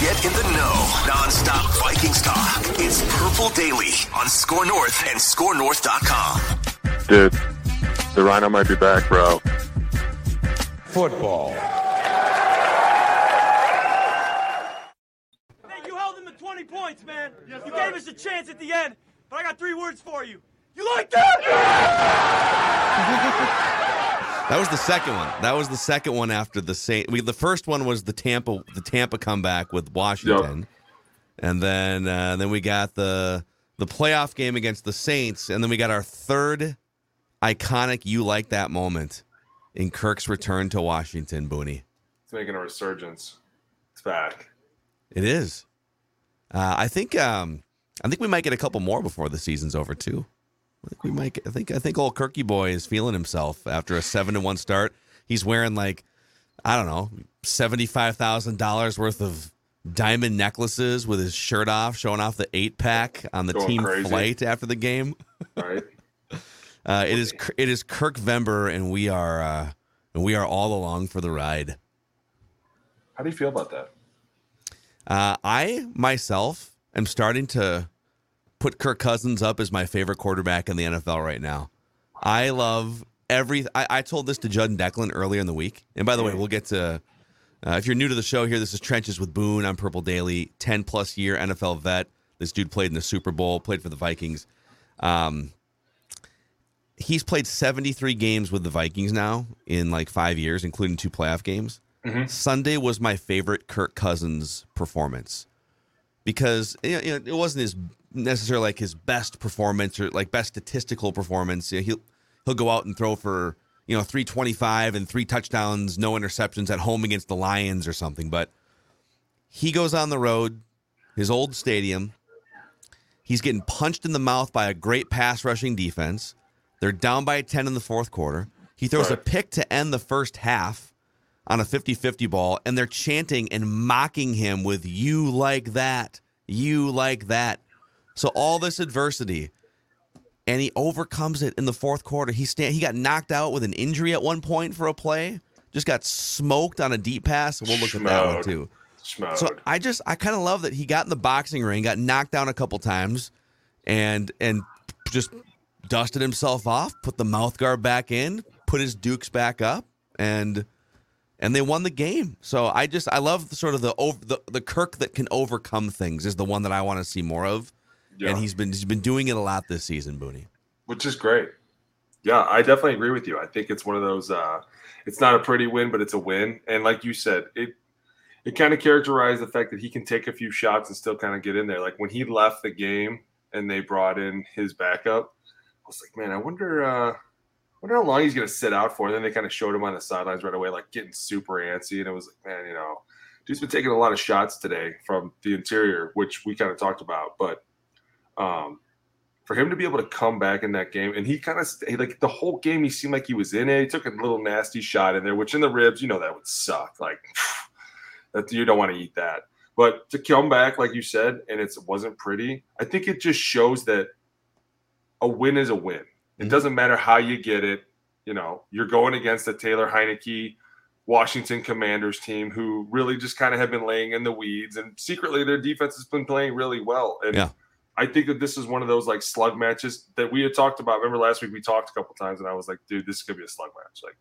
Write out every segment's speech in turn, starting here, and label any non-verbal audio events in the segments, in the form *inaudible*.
Get in the know. Non-stop Vikings talk. It's Purple Daily on Score North and ScoreNorth.com. Dude, the Rhino might be back, bro. Football. Hey, you held them to 20 points, man. you gave us a chance at the end, but I got three words for you. You like that? *laughs* That was the second one. That was the second one after the Saint. We, the first one was the Tampa, the Tampa comeback with Washington, and then uh, then we got the the playoff game against the Saints, and then we got our third iconic "You Like That" moment in Kirk's return to Washington. Booney, It's making a resurgence. It's back. it is. Uh, I think um, I think we might get a couple more before the season's over too. I think we might. I think I think old Kirky boy is feeling himself after a seven to one start. He's wearing like I don't know seventy five thousand dollars worth of diamond necklaces with his shirt off, showing off the eight pack on the Going team crazy. flight after the game. Right? *laughs* Uh, it is it is Kirk Vember, and we are uh, and we are all along for the ride. How do you feel about that? Uh, I myself am starting to put Kirk Cousins up as my favorite quarterback in the NFL right now. I love every. I, I told this to Judd and Declan earlier in the week. And by the way, we'll get to. Uh, if you're new to the show here, this is Trenches with Boone. I'm Purple Daily, 10 plus year NFL vet. This dude played in the Super Bowl, played for the Vikings. Um, he's played 73 games with the Vikings now in like five years, including two playoff games. Sunday was my favorite Kirk Cousins performance because you know, it wasn't his necessarily like his best performance or like best statistical performance. You know, he'll he'll go out and throw for you know 325 and three touchdowns, no interceptions at home against the Lions or something. But he goes on the road, his old stadium. He's getting punched in the mouth by a great pass rushing defense. They're down by 10 in the fourth quarter. He throws a pick to end the first half on a 50 50 ball, and they're chanting and mocking him with, You like that. You like that. So, all this adversity, and he overcomes it in the fourth quarter. He, sta- he got knocked out with an injury at one point for a play, just got smoked on a deep pass. We'll look at that one too. Schmoed. So I just I kind of love that he got in the boxing ring, got knocked down a couple times, and and just dusted himself off, put the mouth guard back in, put his dukes back up, and and they won the game. So I just I love the, sort of the over the, the Kirk that can overcome things is the one that I want to see more of, Yeah. and he's been he's been doing it a lot this season, Booney. which is great. Yeah, I definitely agree with you. I think it's one of those. Uh, it's not a pretty win, but it's a win. And like you said, it it kind of characterized the fact that he can take a few shots and still kind of get in there. Like when he left the game and they brought in his backup, I was like, man, I wonder, uh, wonder how long he's going to sit out for. And then they kind of showed him on the sidelines right away, like getting super antsy. And it was like, man, you know, dude's been taking a lot of shots today from the interior, which we kind of talked about, but. Um, for him to be able to come back in that game, and he kind of like the whole game, he seemed like he was in it. He took a little nasty shot in there, which in the ribs, you know, that would suck. Like *sighs* that, you don't want to eat that. But to come back, like you said, and it wasn't pretty. I think it just shows that a win is a win. It doesn't matter how you get it. You know, you're going against a Taylor Heinicke Washington Commanders team who really just kind of have been laying in the weeds, and secretly their defense has been playing really well. And Yeah. I think that this is one of those like slug matches that we had talked about. Remember last week we talked a couple times, and I was like, dude, this is gonna be a slug match. Like,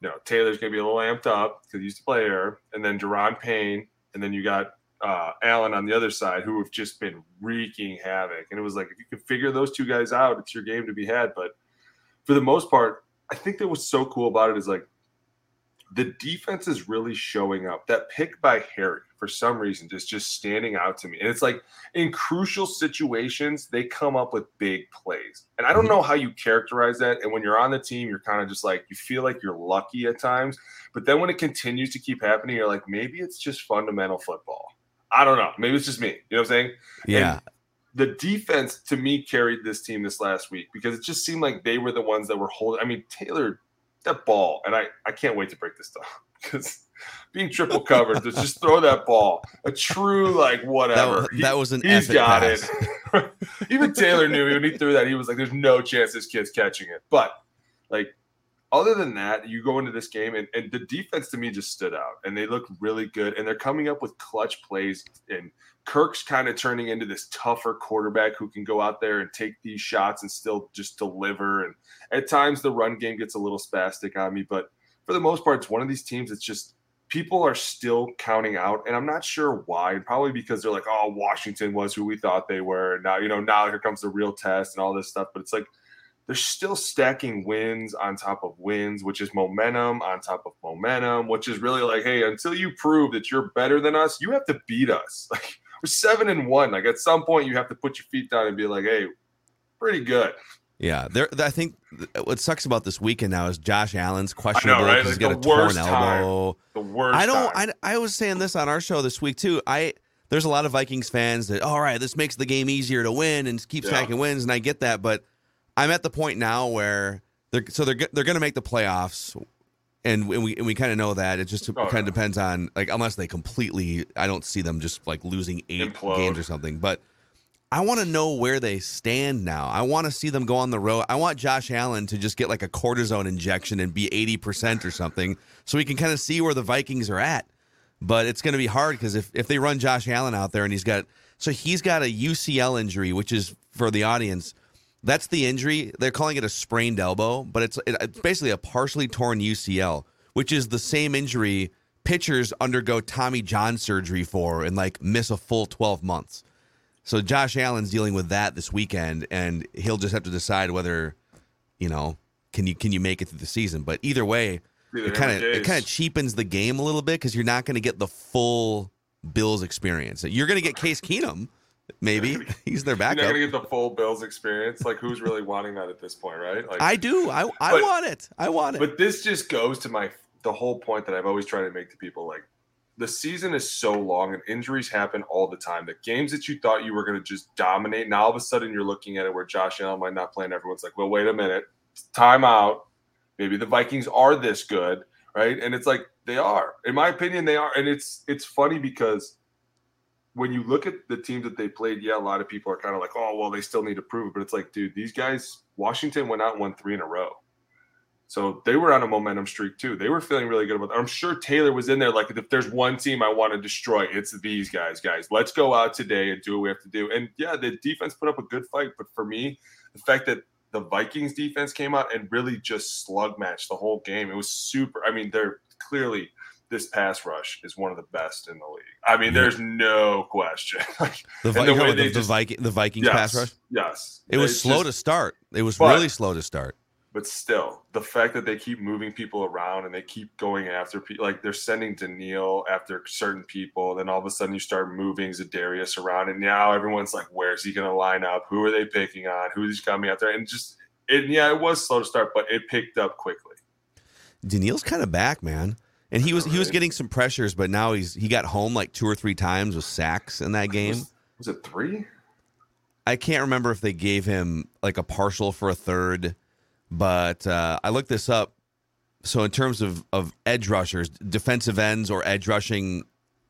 you know, Taylor's gonna be a little amped up because he used to play here, and then Daron Payne and then you got uh, Allen on the other side, who have just been wreaking havoc. And it was like if you can figure those two guys out, it's your game to be had. But for the most part, I think that what's so cool about it is like the defense is really showing up. That pick by Harry, for some reason, is just standing out to me. And it's like in crucial situations, they come up with big plays. And I don't know how you characterize that. And when you're on the team, you're kind of just like, you feel like you're lucky at times. But then when it continues to keep happening, you're like, maybe it's just fundamental football. I don't know. Maybe it's just me. You know what I'm saying? Yeah. And the defense to me carried this team this last week because it just seemed like they were the ones that were holding. I mean, Taylor, that ball, and I, I can't wait to break this down *laughs* because being triple covered, to just throw that ball, a true like whatever. That, that was an He's epic got pass. it. *laughs* Even Taylor knew when he threw that, he was like, "There's no chance this kid's catching it." But like, other than that, you go into this game and, and the defense to me just stood out, and they look really good, and they're coming up with clutch plays. And Kirk's kind of turning into this tougher quarterback who can go out there and take these shots and still just deliver. And at times, the run game gets a little spastic on me, but for the most part, it's one of these teams that's just people are still counting out, and I'm not sure why. Probably because they're like, "Oh, Washington was who we thought they were." And now, you know, now here comes the real test and all this stuff. But it's like they're still stacking wins on top of wins, which is momentum on top of momentum, which is really like, hey, until you prove that you're better than us, you have to beat us. *laughs* Like we're seven and one. Like at some point, you have to put your feet down and be like, hey, pretty good. Yeah, there. I think what sucks about this weekend now is Josh Allen's questionable right? because he's Like got a torn worst time. elbow. The worst. I don't. I, I was saying this on our show this week too. I there's a lot of Vikings fans that all right, this makes the game easier to win and keep Yeah. stacking wins, and I get that, but I'm at the point now where they're so they're they're going to make the playoffs, and, and we and we kind of know that. It just Oh, kind yeah. of depends on like unless they completely. I don't see them just like losing eight Implode. games or something, but. I want to know where they stand now. I want to see them go on the road. I want Josh Allen to just get like a cortisone injection and be 80% or something so we can kind of see where the Vikings are at. But it's going to be hard because if, if they run Josh Allen out there and he's got, so he's got a UCL injury, which is for the audience, that's the injury. They're calling it a sprained elbow, but it's, it's basically a partially torn UCL, which is the same injury pitchers undergo Tommy John surgery for and like miss a full 12 months. So Josh Allen's dealing with that this weekend, and he'll just have to decide whether, you know, can you can you make it through the season. But either way, it kind of it kind of cheapens the game a little bit because you're not going to get the full Bills experience. You're going to get Case Keenum, maybe *laughs* *laughs* he's their You're not backup. gonna get the full Bills experience. Like, who's really wanting that at this point, right? Like, I do. I I But- want it. I want it. But this just goes to my the whole point that I've always tried to make to people like the season is so long and injuries happen all the time. The games that you thought you were going to just dominate, now all of a sudden you're looking at it where Josh Allen might not play, and everyone's like, "Well, wait a minute, time out. Maybe the Vikings are this good, right?" And it's like they are, in my opinion, they are. And it's it's funny because when you look at the teams that they played, yeah, a lot of people are kind of like, "Oh, well, they still need to prove it," but it's like, dude, these guys, Washington went out and won three in a row. So they were on a momentum streak too. They were feeling really good about that. I'm sure Taylor was in there like if there's one team I want to destroy, it's these guys, guys. Let's go out today and do what we have to do. And yeah, the defense put up a good fight, but for me, the fact that the Vikings defense came out and really just slug matched the whole game, it was super. I mean, they're clearly this pass rush is one of the best in the league. I mean, there's no question. *laughs* like, the, Vi- the you know, way the, they the, Viking, the Vikings yes, pass rush. Yes. It was It's slow just- to start. It was But- really slow to start. but still, the fact that they keep moving people around and they keep going after people, like they're sending Danielle after certain people, then all of a sudden you start moving Zadarius around, and now everyone's like, "Where's he going to line up? Who are they picking on? Who's coming out there?" And just, it, yeah, it was slow to start, but it picked up quickly. Danielle's kind of back, man. And he was he was getting some pressures, but now he's he got home like two or three times with sacks in that game. Was, was it three? I can't remember if they gave him like a partial for a third, but uh, I looked this up. So in terms of of edge rushers, defensive ends or edge rushing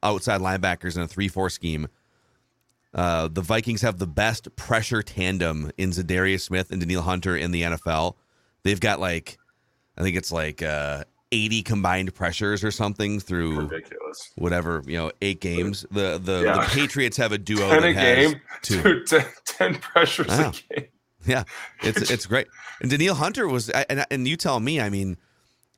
outside linebackers in a three four scheme, uh, the Vikings have the best pressure tandem in Zadarius Smith and Danielle Hunter in the NFL. They've got like, I think it's like uh, eighty combined pressures or something through Ridiculous. whatever you know eight games. The the, Yeah. the Patriots have a duo *laughs* Ten that a has game, two. Dude, 10, 10 pressures a game. Yeah, it's *laughs* it's great. And Danielle Hunter was, and and you tell me. I mean,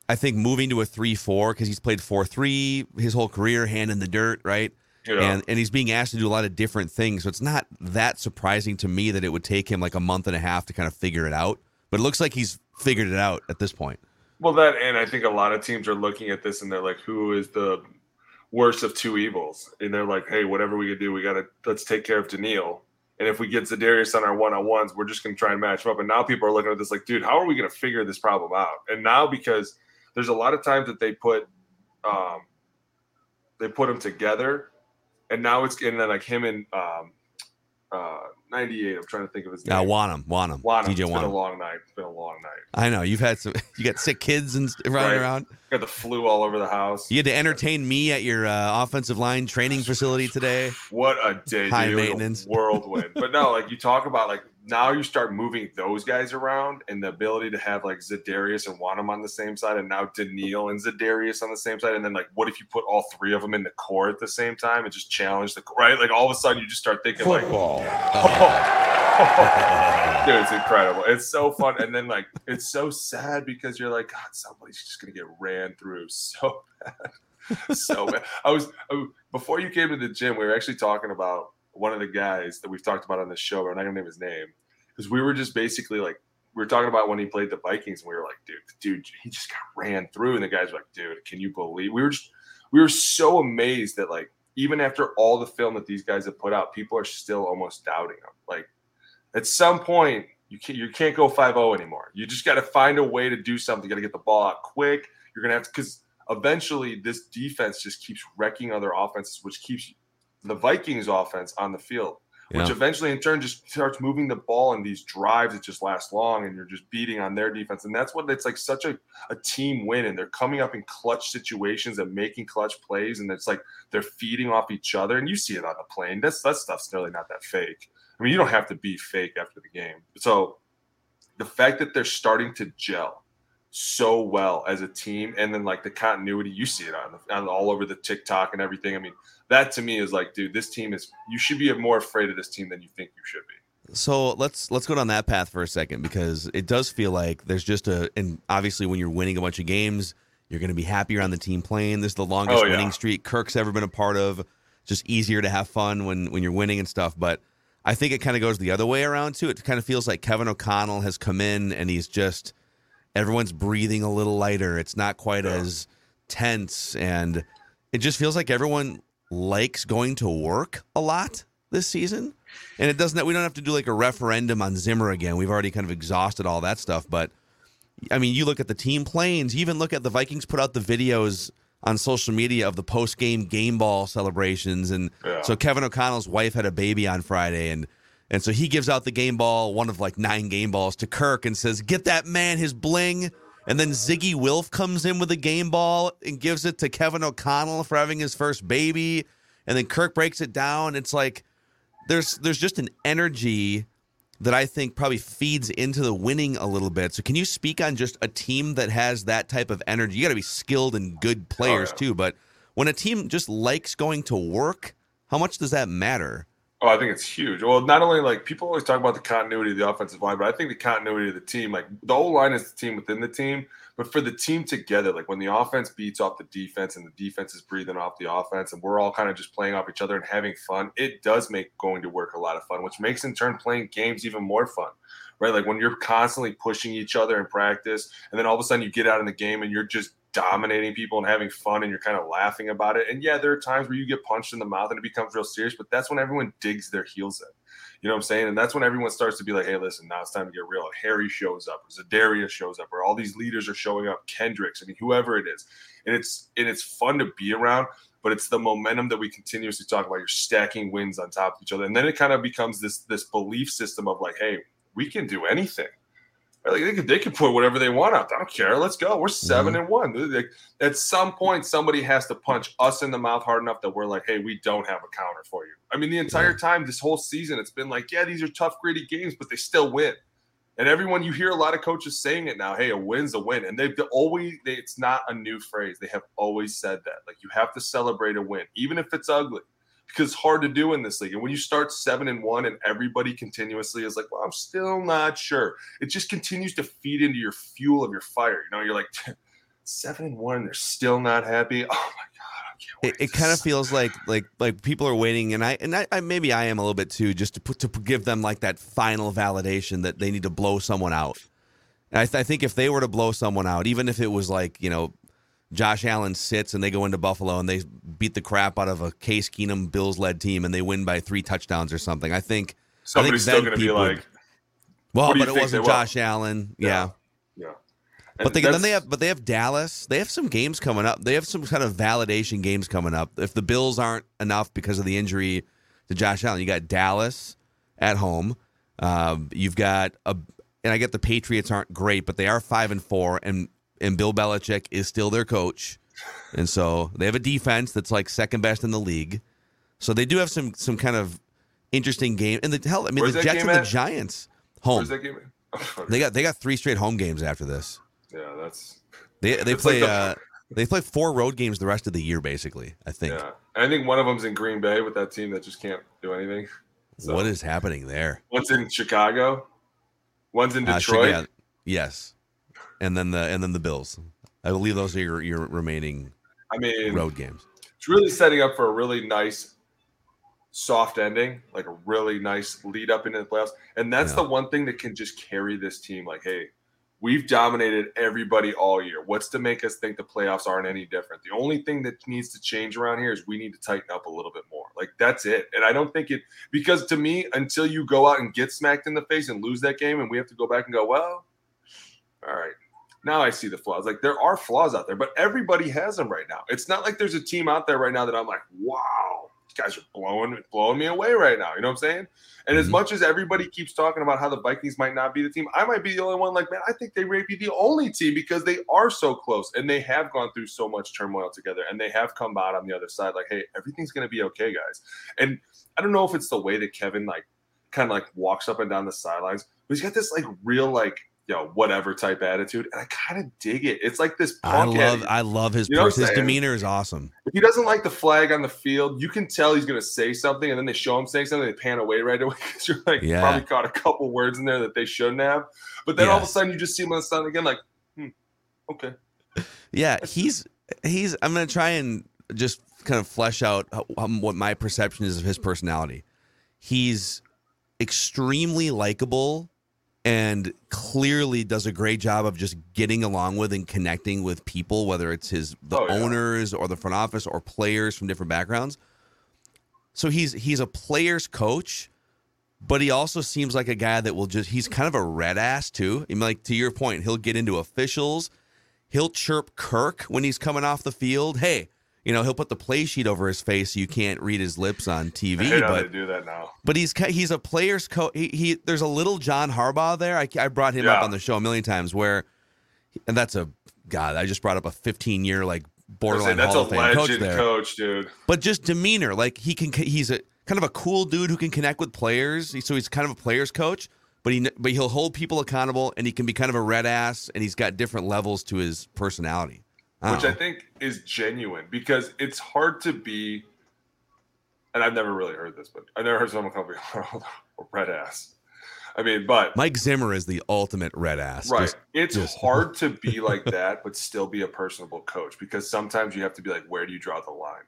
I think moving to a three-four because he's played four-three his whole career, hand in the dirt, right? Yeah. And and he's being asked to do a lot of different things, so it's not that surprising to me that it would take him like a month and a half to kind of figure it out. But it looks like he's figured it out at this point. Well, that and I think a lot of teams are looking at this and they're like, who is the worst of two evils? And they're like, hey, whatever we can do, we got to let's take care of Danielle. And if we get Zadarius on our one on ones, we're just to try and match him up. And now people are looking at this like, dude, how are we to figure this problem out? And now because there's a lot of times that they put, um, they put them together, and now it's then like him and um, uh, 98. I'm trying to think of his name. Now. Wonnum, Wonnum, Wonnum. DJ It's been a long night. It's been a long night. I know you've had some. *laughs* You got sick kids and running Right. around. Got the flu all over the house. You had to entertain me at your uh, offensive line training facility today. What a day, High dude. Maintenance. whirlwind. but no, like you talk about like now you start moving those guys around and the ability to have like Zadarius and Wonnum on the same side, and now Danielle and Zadarius on the same side, and then like what if you put all three of them in the core at the same time and just challenge the right? Like all of a sudden you just start thinking like *laughs* Dude, it's incredible. It's so fun. And then like it's so sad because you're like, God, somebody's just gonna get ran through so bad. *laughs* so bad. I was I- before you came to the gym, we were actually talking about one of the guys that we've talked about on the show, but I'm not gonna name his name. Because we were just basically like we were talking about when he played the Vikings, and we were like, dude, dude, he just got ran through. And the guys were like, dude, can you believe we were just we were so amazed that like even after all the film that these guys have put out, people are still almost doubting them. Like at some point, you can't you can't go 5-0 anymore. You just got to find a way to do something. You got to get the ball out quick. You're gonna have to because eventually this defense just keeps wrecking other offenses, which keeps the Vikings offense on the field. Which Yeah. eventually, in turn, just starts moving the ball in these drives that just last long, and you're just beating on their defense. And that's what it's like such a, a team win. And they're coming up in clutch situations and making clutch plays. And it's like they're feeding off each other. And you see it on the plane. That's that stuff's really not that fake. I mean, you don't have to be fake after the game. So the fact that they're starting to gel so well as a team, and then like the continuity, you see it on, on all over the TikTok and everything. I mean, that to me is like, dude, this team is. You should be more afraid of this team than you think you should be. So let's let's go down that path for a second because it does feel like there's just a and obviously when you're winning a bunch of games, you're going to be happier on the team playing. This is the longest Oh, yeah. winning streak Kirk's ever been a part of. Just easier to have fun when when you're winning and stuff. But I think it kind of goes the other way around too. It kind of feels like Kevin O'Connell has come in and he's just everyone's breathing a little lighter. It's not quite Yeah. as tense and it just feels like everyone likes going to work a lot this season. And it doesn't we don't have to do like a referendum on Zimmer again. We've already kind of exhausted all that stuff, but I mean, you look at the team planes, you even look at the Vikings put out the videos on social media of the post game game ball celebrations and Yeah. so Kevin O'Connell's wife had a baby on Friday and and so he gives out the game ball, one of like nine game balls to Kirk and says, "Get that man his bling." And then Ziggy Wilf comes in with a game ball and gives it to Kevin O'Connell for having his first baby. And then Kirk breaks it down. It's like there's there's just an energy that I think probably feeds into the winning a little bit. So can you speak on just a team that has that type of energy? You got to be skilled and good oh, players yeah. too, but when a team just likes going to work, how much does that matter? Oh, I think it's huge. Well, not only like people always talk about the continuity of the offensive line, but I think the continuity of the team, like the whole line is the team within the team, but for the team together, like when the offense beats off the defense and the defense is breathing off the offense and we're all kind of just playing off each other and having fun, it does make going to work a lot of fun, which makes in turn playing games even more fun. Right. Like when you're constantly pushing each other in practice, and then all of a sudden you get out in the game and you're just dominating people and having fun and you're kind of laughing about it. And yeah, there are times where you get punched in the mouth and it becomes real serious, but that's when everyone digs their heels in. You know what I'm saying? And that's when everyone starts to be like, hey, listen, now it's time to get real. Harry shows up, or Zadarius shows up, or all these leaders are showing up, Kendricks, I mean, whoever it is. And it's and it's fun to be around, but it's the momentum that we continuously talk about. You're stacking wins on top of each other. And then it kind of becomes this this belief system of like, hey, we can do anything. Like they can, they can put whatever they want out. I don't care. Let's go. We're 7 mm-hmm. and one. Like, at some point, somebody has to punch us in the mouth hard enough that we're like, hey, we don't have a counter for you. I mean, the entire time this whole season, it's been like, yeah, these are tough, gritty games, but they still win. And everyone, you hear a lot of coaches saying it now. Hey, a win's a win, and they've always. They, it's not a new phrase. They have always said that. Like you have to celebrate a win, even if it's ugly because it's hard to do in this league. And when you start seven and one and everybody continuously is like, well, I'm still not sure. It just continues to feed into your fuel of your fire. You know, you're like, seven and one. They're still not happy. *laughs* Oh my god! I can't wait It, it kind of feels like like like people are waiting, and I and I, I maybe I am a little bit too, just to put to give them like that final validation that they need to blow someone out. And I, th- I think if they were to blow someone out, even if it was like you know, Josh Allen sits and they go into Buffalo and they beat the crap out of a Case Keenum Bills led team and they win by three touchdowns or something, I think somebody's I still going to be like, well, What do you but it wasn't? Josh Allen, yeah. yeah. But they, then they have, but they have Dallas. They have some games coming up. They have some kind of validation games coming up. If the Bills aren't enough because of the injury to Josh Allen, you got Dallas at home. Um, you've got a, and I get the Patriots aren't great, but they are five and four, and and Bill Belichick is still their coach, and so they have a defense that's like second best in the league. So they do have some some kind of interesting game. And the hell, I mean, Where's the Jets and the at? Giants home. that game? *laughs* They got they got three straight home games after this. yeah, that's They they play like the- uh they play four road games the rest of the year basically. I think. yeah. I think one of them's in Green Bay with that team that just can't do anything. So, What is happening there? One's in Chicago. One's in Uh, Detroit. Chicago- yes, and then the and then the Bills. I believe those are your, your remaining I mean, road games. it's really setting up for a really nice soft ending, like a really nice lead up into the playoffs. And that's Yeah. the one thing that can just carry this team. Like, hey, we've dominated everybody all year. What's to make us think the playoffs aren't any different? The only thing that needs to change around here is we need to tighten up a little bit more. Like that's it. And I don't think it because to me, until you go out and get smacked in the face and lose that game, and we have to go back and go, well, all right. Now I see the flaws. Like there are flaws out there, but everybody has them right now. It's not like there's a team out there right now that I'm like, wow, these guys are blowing blowing me away right now. You know what I'm saying? And as Mhm. much as everybody keeps talking about how the Vikings might not be the team, I might be the only one. Like, man, I think they may be the only team because they are so close and they have gone through so much turmoil together and they have come out on the other side. Like, hey, everything's gonna be okay, guys. And I don't know if it's the way that Kevin like kind of like walks up and down the sidelines, but he's got this like real like you know whatever type attitude, and I kind of dig it. It's like this I love. I love his You know his demeanor is awesome. If he doesn't like the flag on the field, you can tell he's going to say something, and then they show him saying something, they pan away right *laughs* away because you're like Yeah. probably caught a couple words in there that they shouldn't have. But then all of a sudden, you just see him on the again, like, hmm, okay, Yeah, he's he's. I'm gonna try and just kind of flesh out how- um, what my perception is of his personality. He's extremely likable and clearly does a great job of just getting along with and connecting with people, whether it's his the Oh, yeah. owners or the front office or players from different backgrounds. So he's he's a player's coach, but he also seems like a guy that will just he's kind of a red ass too. I mean, like to your point, he'll get into officials. He'll chirp Kirk when he's coming off the field. Hey, you know, he'll put the play sheet over his face so you can't read his lips on TV. But do that now. but he's he's a player's coach. He, he there's a little John Harbaugh there. I, I brought him up on the show a million times. Where, and that's a God. I just brought up a 15 year like borderline that's Hall a of Fame coach there. coach, dude. But just demeanor, like he can. He's a kind of a cool dude who can connect with players. So he's kind of a player's coach. But he but he'll hold people accountable, and he can be kind of a red ass, and he's got different levels to his personality. Don't which I think is genuine because it's hard to be. And I've never really heard this, but I never heard someone call me *laughs* a red ass. I mean, but Mike Zimmer is the ultimate red ass. right, Just- it's just- *laughs* hard to be like that, but still be a personable coach because sometimes you have to be like, where do you draw the line?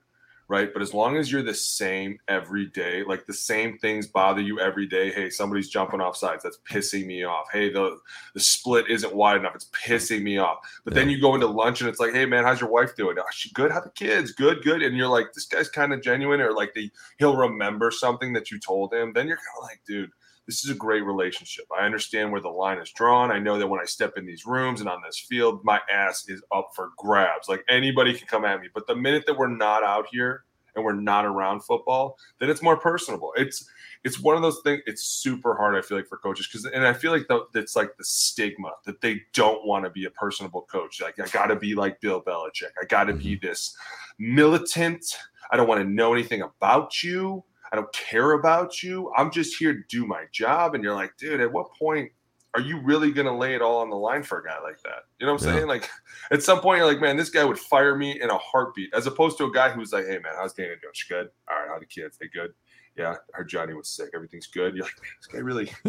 Right. But as long as you're the same every day, like the same things bother you every day. Hey, somebody's jumping off sides. That's pissing me off. Hey, the the split isn't wide enough. It's pissing me off. But then you go into lunch and it's like, hey man, how's your wife doing? Oh, she good? How the kids? Good, good. And you're like, this guy's kind of genuine, or like the he'll remember something that you told him. Then you're kind of like, dude, this is a great relationship. I understand where the line is drawn. I know that when I step in these rooms and on this field, my ass is up for grabs. Like anybody can come at me. But the minute that we're not out here and we're not around football, then it's more personable. It's it's one of those things. It's super hard. I feel like for coaches because, and I feel like the, it's like the stigma that they don't want to be a personable coach. Like I got to be like Bill Belichick. I got to be mm-hmm. this militant. I don't want to know anything about you. I don't care about you. I'm just here to do my job. And you're like, dude, at what point are you really going to lay it all on the line for a guy like that? You know what I'm Yeah. saying? Like *laughs* at some point, you're like, man, this guy would fire me in a heartbeat, as opposed to a guy who's like, hey, man, how's Dana doing? She good? All right, how the kids? They good? Yeah, I heard Johnny was sick. Everything's good. You're like, man, this guy really. *laughs*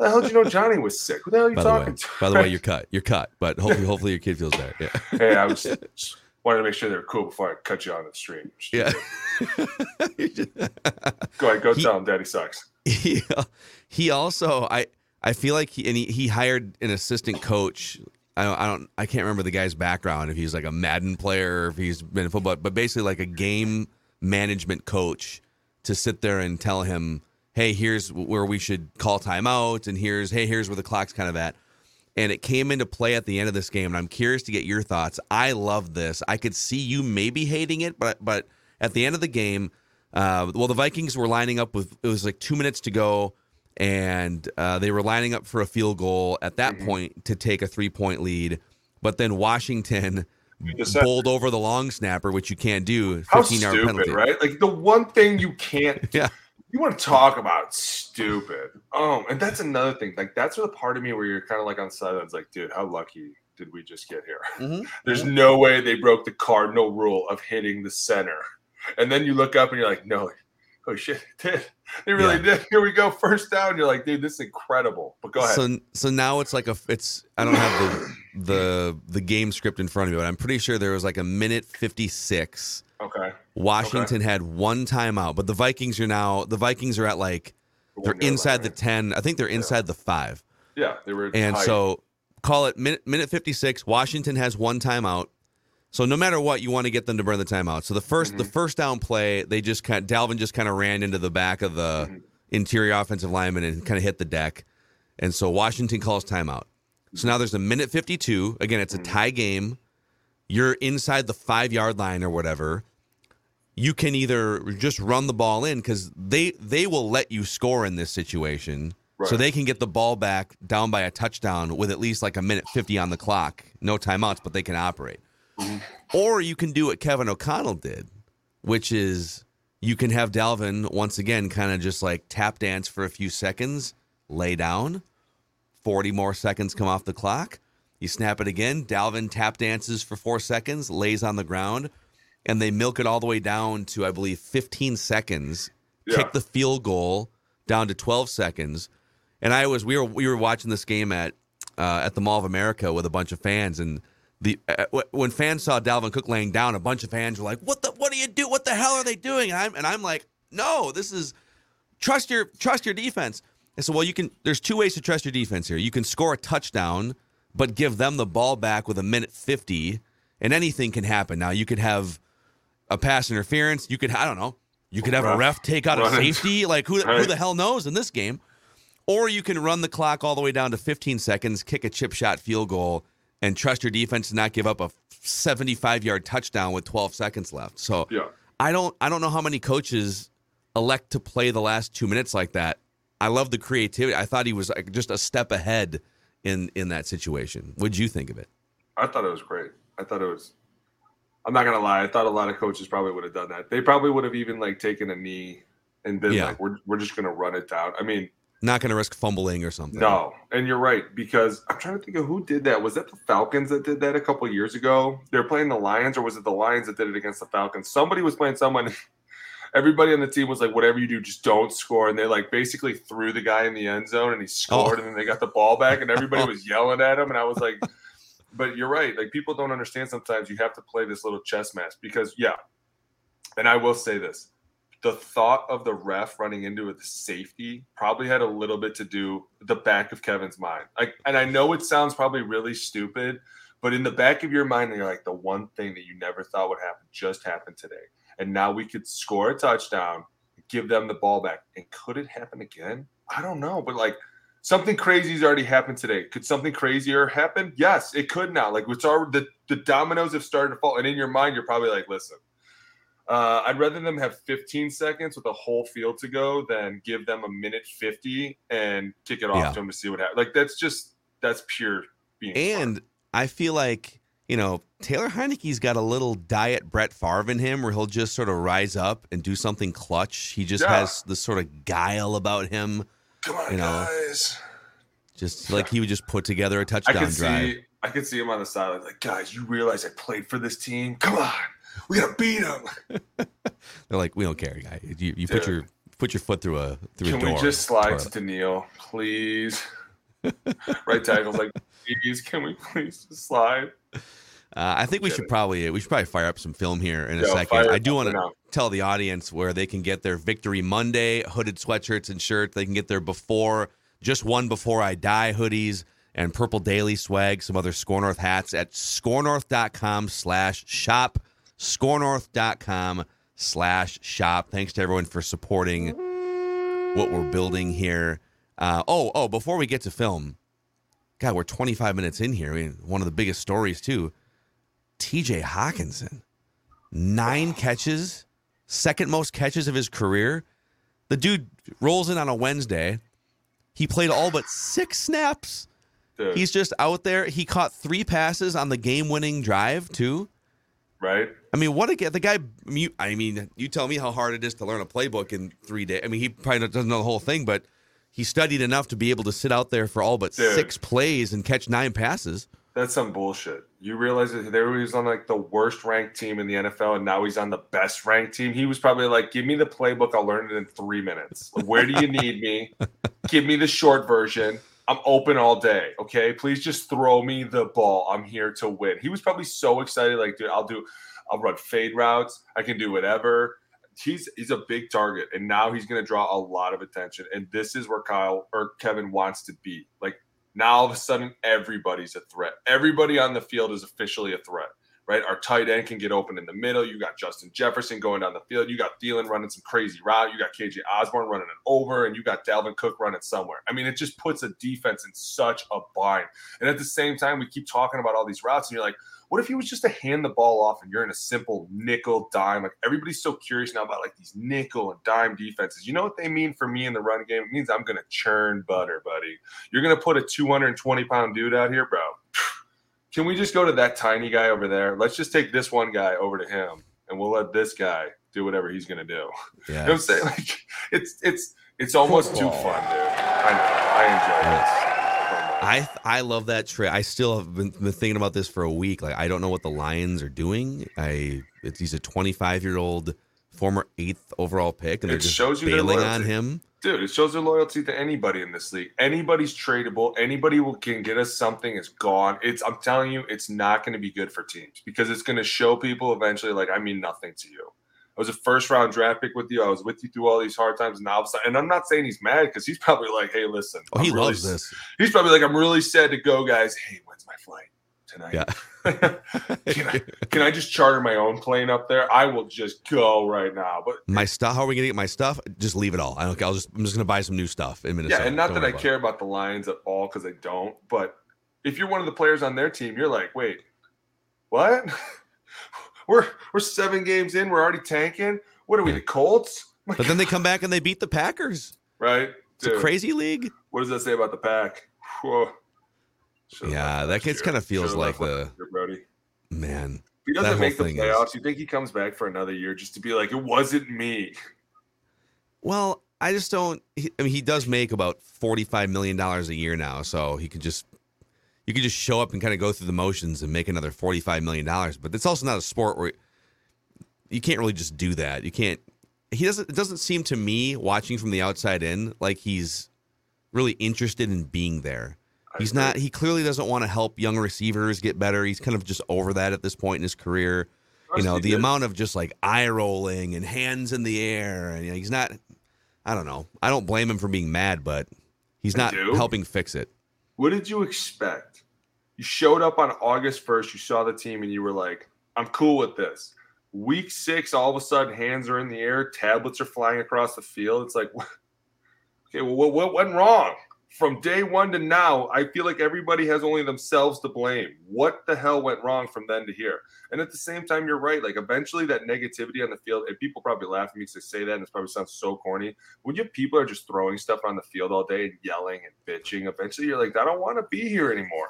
How the hell did you know Johnny was sick? Who the hell are you By the way, talking to? by the way, *laughs* you're cut. You're cut. But hopefully, hopefully your kid feels better. Yeah. hey, I was wanted to make sure they were cool before I cut you on the stream. Yeah. *laughs* Go ahead, go He- tell him Daddy sucks. he, *laughs* he also I I feel like he and he, he hired an assistant coach. I don't, I don't I can't remember the guy's background if he's like a Madden player or if he's been in football, but basically like a game management coach to sit there and tell him, hey, here's where we should call timeout, and here's hey, here's where the clock's kind of at. And it came into play at the end of this game, and I'm curious to get your thoughts. I love this. I could see you maybe hating it, but but at the end of the game, uh, well, the Vikings were lining up with it was like two minutes to go, and uh, they were lining up for a field goal at that point to take a three point lead. But then Washington bowled over the long snapper, which you can't do. How 15 yard stupid, penalty. right? Like the one thing you can't *laughs* Yeah. You want to talk about stupid. Oh, and that's another thing. Like that's the part of me where you're kind of like on sidelines, like, dude, how lucky did we just get here? Mhm. *laughs* There's no way they broke the cardinal rule of hitting the center. And then you look up and you're like, no, oh shit, they did. They really Yeah. did. Here we go, first down. You're like, dude, this is incredible. But go ahead. So so now it's like a it's I don't have the the the game script in front of me, but I'm pretty sure there was like a minute 56. okay. Washington had one timeout, but the Vikings are now the Vikings are at like they're inside the 10. I think they're inside the 5. Yeah, they were And tight. so call it minute minute 56. Washington has one timeout. So no matter what, you want to get them to burn the timeout. So the 1st the mm-hmm. first down play, they just kind Dalvin just kind of ran into the back of the mm-hmm. interior offensive lineman and kind of hit the deck. And so Washington calls timeout. So now there's a minute 52. Again, it's a mm-hmm. tie game. You're inside the five yard line or whatever. You can either just run the ball in because they they will let you score in this situation. So they can get the ball back down by a touchdown with at least like a minute 50 on the clock. No timeouts, but they can operate. Mm-hmm. Or you can do what Kevin O'Connell did, which is you can have Dalvin once again kind of just like tap dance for a few seconds, lay down, 40 more seconds come off the clock. You snap it again. Dalvin tap dances for four seconds, lays on the ground, and they milk it all the way down to, I believe, 15 seconds. Yeah. Kick the field goal down to 12 seconds. And I was we were we were watching this game at uh, at the Mall of America with a bunch of fans, and the uh, when fans saw Dalvin Cook laying down, a bunch of fans were like, "What the? What do you do? What the hell are they doing?" And I'm and I'm like, "No, this is trust your trust your defense." I said, "Well, you can. There's two ways to trust your defense here. You can score a touchdown, but give them the ball back with a minute fifty, and anything can happen. Now you could have a pass interference. You could I don't know. You could have a Ref take out a safety. Like who who the hell knows in this game?" Or you can run the clock all the way down to 15 seconds, kick a chip shot field goal, and trust your defense to not give up a 75 yard touchdown with 12 seconds left. So Yeah. I don't I don't know how many coaches elect to play the last two minutes like that. I love the creativity. I thought he was like just a step ahead in in that situation. What'd you think of it? I thought it was great. I thought it was. I'm not gonna lie. I thought a lot of coaches probably would have done that. They probably would have even like taken a knee and been Yeah. like, "We're we're just gonna run it down." I mean, Not going to risk fumbling or something. no, and you're right because I'm trying to think of who did that. Was that the Falcons that did that a couple years ago? They were playing the Lions, or was it the Lions that did it against the Falcons? Somebody was playing someone. *laughs* Everybody on the team was like, "Whatever you do, just don't score." And they like basically threw the guy in the end zone, and he scored, Oh. and then they got the ball back, and everybody *laughs* was yelling at him, and I was like. But you're right. Like people don't understand sometimes you have to play this little chess match because yeah. And I will say this. The thought of the ref running into a safety probably had a little bit to do the back of Kevin's mind. Like and I know it sounds probably really stupid, but in the back of your mind you're like the one thing that you never thought would happen just happened today. And now we could score a touchdown, give them the ball back. And could it happen again? I don't know, but like something crazy has already happened today. Could something crazier happen? Yes, it could now. Like it's already the, the dominoes have started to fall. And in your mind, you're probably like, listen, uh, I'd rather them have 15 seconds with a whole field to go than give them a minute 50 and kick it off Yeah. to them to see what happens. Like that's just that's pure being smart. And I feel like, you know, Taylor Heinicke's got a little diet Brett Favre in him where he'll just sort of rise up and do something clutch. He just Yeah. has this sort of guile about him. Come on, you know, guys. Just like he would just put together a I touchdown could drive. see I could see him on the sideline like, guys, you realize I played for this team? Come on. We gotta beat them. *laughs* They're like, we don't care, guy. You, you put your put your foot through a through Can a door. we just slide toilet. to Neil, please? *laughs* right tackle's like, please, can we please just slide? Uh, I think we should probably we should probably fire up some film here in a Yo, second. I do want to tell the audience where they can get their Victory Monday hooded sweatshirts and shirts. They can get their before just one before I die hoodies and purple daily swag, some other Score North hats at scorenorth.com slash shop. Scorenorth.com slash shop. Thanks to everyone for supporting what we're building here. Uh, oh, oh, before we get to film, God, we're 25 minutes in here. I mean, one of the biggest stories too. TJ Hockenson, nine catches, second most catches of his career. The dude rolls in on a Wednesday. He played all but six snaps. Dude, He's just out there. He caught three passes on the game-winning drive too. right? I mean, what a get the guy. I mean, you tell me how hard it is to learn a playbook in three days. I mean, he probably doesn't know the whole thing, but he studied enough to be able to sit out there for all but Dude. six plays and catch nine passes. That's some bullshit. You realize that there he was on like the worst ranked team in the NFL, and now he's on the best ranked team. He was probably like, "Give me the playbook. I'll learn it in three minutes. Where do you need me? *laughs* Give me the short version. I'm open all day. Okay, please just throw me the ball. I'm here to win." He was probably so excited. Like, dude, I'll do. I'll run fade routes. I can do whatever. He's he's a big target, and now he's going to draw a lot of attention. And this is where Kyle or Kevin wants to be. Like now all of a sudden everybody's a threat. Everybody on the field is officially a threat, right? Our tight end can get open in the middle. You got Justin Jefferson going down the field. You got Thielen running some crazy route. You got KJ Osborn running it over, and you got Dalvin Cook running somewhere. I mean, it just puts a defense in such a bind. And at the same time, we keep talking about all these routes, and you're like, what if he was just to hand the ball off and you're in a simple nickel dime? Like everybody's so curious now about like these nickel and dime defenses. You know what they mean for me in the run game? It means I'm gonna churn butter, buddy. You're gonna put a 220 pound dude out here, bro. Can we just go to that tiny guy over there? Let's just take this one guy over to him, and we'll let this guy do whatever he's gonna do. *laughs* You know what I'm saying? Like it's it's it's almost too fun, dude. I know. I enjoy this. I I love that trade. I still have been, been thinking about this for a week. Like I don't know what the Lions are doing. I it's, he's a 25 year old former eighth overall pick, and they're It just shows you their bailing on him. Dude, it shows their loyalty to anybody in this league. Anybody's tradable. Anybody will can get us something. It's gone. It's I'm telling you, it's not going to be good for teams because it's going to show people eventually like I mean nothing to you. I was a first round draft pick with you. I was with you through all these hard times. And now, and I'm not saying he's mad because he's *laughs* probably like, hey, listen. Oh, he really loves this. He's probably like, I'm really sad to go, guys. Hey, when's my flight tonight? Yeah. *laughs* can, I, *laughs* can I just charter my own plane up there? I will just go right now. But My stuff. How are we gonna get my stuff? Just leave it all. I don't. I'll just. I'm just gonna buy some new stuff in Minnesota. Yeah, and not Don't that I about care about the Lions at all because I don't. But if you're one of the players on their team, you're like, wait, what? *laughs* we're we're seven games in. We're already tanking. What are we, the Colts? it. But then they come back and they beat the Packers. Right? It's a crazy league. What does that say about the pack? Whoa. Should've Yeah, that last gets kinda feels Should've like the- year, Brody. Man, If he doesn't make the thing is- playoffs, you think he comes back for another year just to be like, it wasn't me? Well, I just don't. He, I mean, he does make about forty-five million dollars a year now, so he could just you could just show up and kind of go through the motions and make another forty-five million dollars. But it's also not a sport where you can't really just do that. You can't. He doesn't. It doesn't seem to me, watching from the outside in, like he's really interested in being there. He's not. He clearly doesn't want to help young receivers get better. He's kind of just over that at this point in his career. You know, the did. amount of just like eye rolling and hands in the air, and you know, he's not. I don't know. I don't blame him for being mad, but he's not helping fix it. What did you expect? You showed up on August 1st, you saw the team, and you were like, I'm cool with this. Week six, all of a sudden, hands are in the air, tablets are flying across the field. It's like, *laughs* okay, well, what, what went wrong? From day one to now, I feel like everybody has only themselves to blame. What the hell went wrong from then to here? And at the same time, you're right. Like, eventually, that negativity on the field, and people probably laugh at me to say that, and it probably sounds so corny. When you people are just throwing stuff on the field all day and yelling and bitching, eventually you're like, I don't want to be here anymore.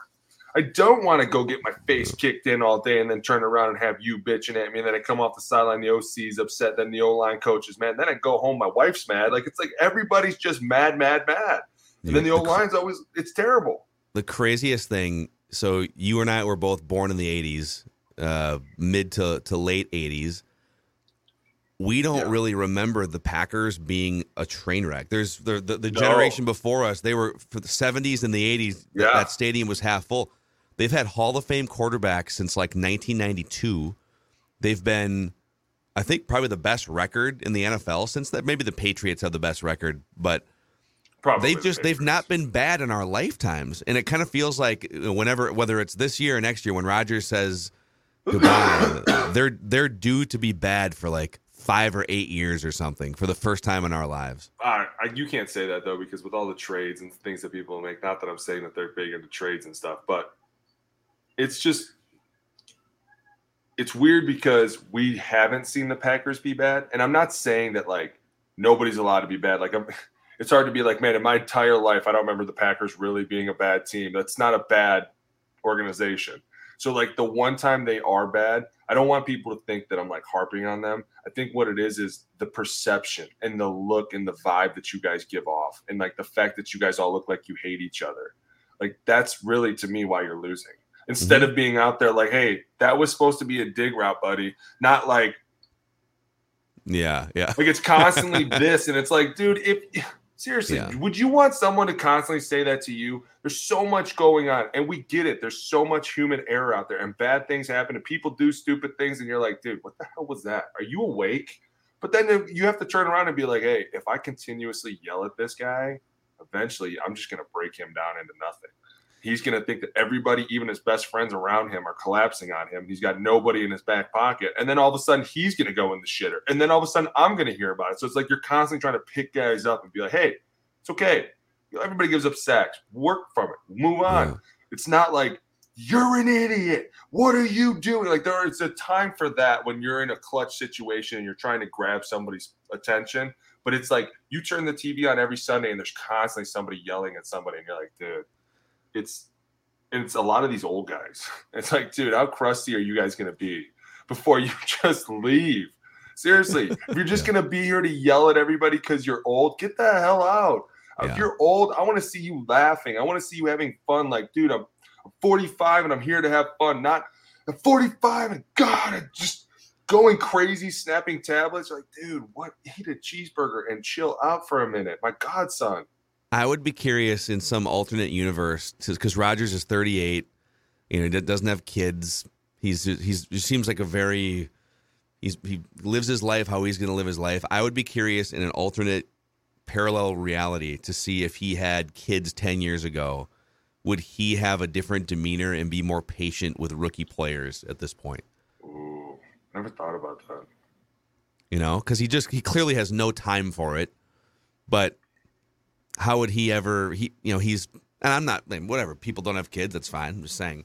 I don't want to go get my face kicked in all day and then turn around and have you bitching at me. And then I come off the sideline, the OC's upset, then the O line coach is mad. Then I go home, my wife's mad. Like it's like everybody's just mad, mad, mad. And then the The old cr- line's always it's terrible. the craziest thing so you and i were both born in the 80s uh, mid to, to late 80s we don't Yeah. really remember the packers being a train wreck there's the, the, the No. generation before us they were for the 70s and the 80s th- Yeah. that stadium was half full they've had hall of fame quarterbacks since like 1992 they've been i think probably the best record in the nfl since that maybe the patriots have the best record but Probably they've just they've not been bad in our lifetimes and it kind of feels like whenever whether it's this year or next year when Rodgers says goodbye *coughs* they're they're due to be bad for like 5 or 8 years or something for the first time in our lives. I, I, you can't say that though because with all the trades and things that people make, not that I'm saying that they're big into trades and stuff, but it's just it's weird because we haven't seen the Packers be bad, and I'm not saying that like nobody's allowed to be bad. Like I'm, it's hard to be like, man, in my entire life, I don't remember the Packers really being a bad team. That's not a bad organization. So like the one time they are bad, I don't want people to think that I'm like harping on them. I think what it is is the perception and the look and the vibe that you guys give off, and like the fact that you guys all look like you hate each other. Like that's really to me why you're losing. Instead of being out there like, hey, that was supposed to be a dig route, buddy. Not like Yeah, yeah. like it's constantly *laughs* this, and it's like, dude, if seriously, Yeah. would you want someone to constantly say that to you? There's so much going on, and we get it. There's so much human error out there, and bad things happen, and people do stupid things, and you're like, dude, what the hell was that? Are you awake? But then you have to turn around and be like, hey, if I continuously yell at this guy, eventually I'm just gonna break him down into nothing. He's gonna think that everybody, even his best friends around him, are collapsing on him. He's got nobody in his back pocket, and then all of a sudden he's gonna go in the shitter, and then all of a sudden I'm gonna hear about it. So it's like you're constantly trying to pick guys up and be like, hey, it's okay. Everybody gives up sacks. Work from it. Move on. Yeah. It's not like you're an idiot. What are you doing? Like there is a time for that when you're in a clutch situation and you're trying to grab somebody's attention. But it's like you turn the TV on every Sunday and there's constantly somebody yelling at somebody, and you're like, dude, it's it's a lot of these old guys. *laughs* It's like, dude, how crusty are you guys gonna be before you *laughs* just leave? Seriously, if you're just gonna be here to yell at everybody because you're old, get the hell out. Yeah. If you're old, I want to see you laughing. I want to see you having fun. Like, dude, I'm, I'm 45 and I'm here to have fun. Not I'm 45 and God, I'm just going crazy, snapping tablets. Like, dude, what? Eat a cheeseburger and chill out for a minute. My godson. I would be curious in some alternate universe because Rodgers is 38. You know, he doesn't have kids. He's he's he seems like a very he's he lives his life how he's going to live his life. I would be curious in an alternate parallel reality to see if he had kids 10 years ago, would he have a different demeanor and be more patient with rookie players at this point? Ooh, never thought about that. you know because he just he clearly has no time for it but how would he ever he you know he's and i'm not whatever people don't have kids that's fine i'm just saying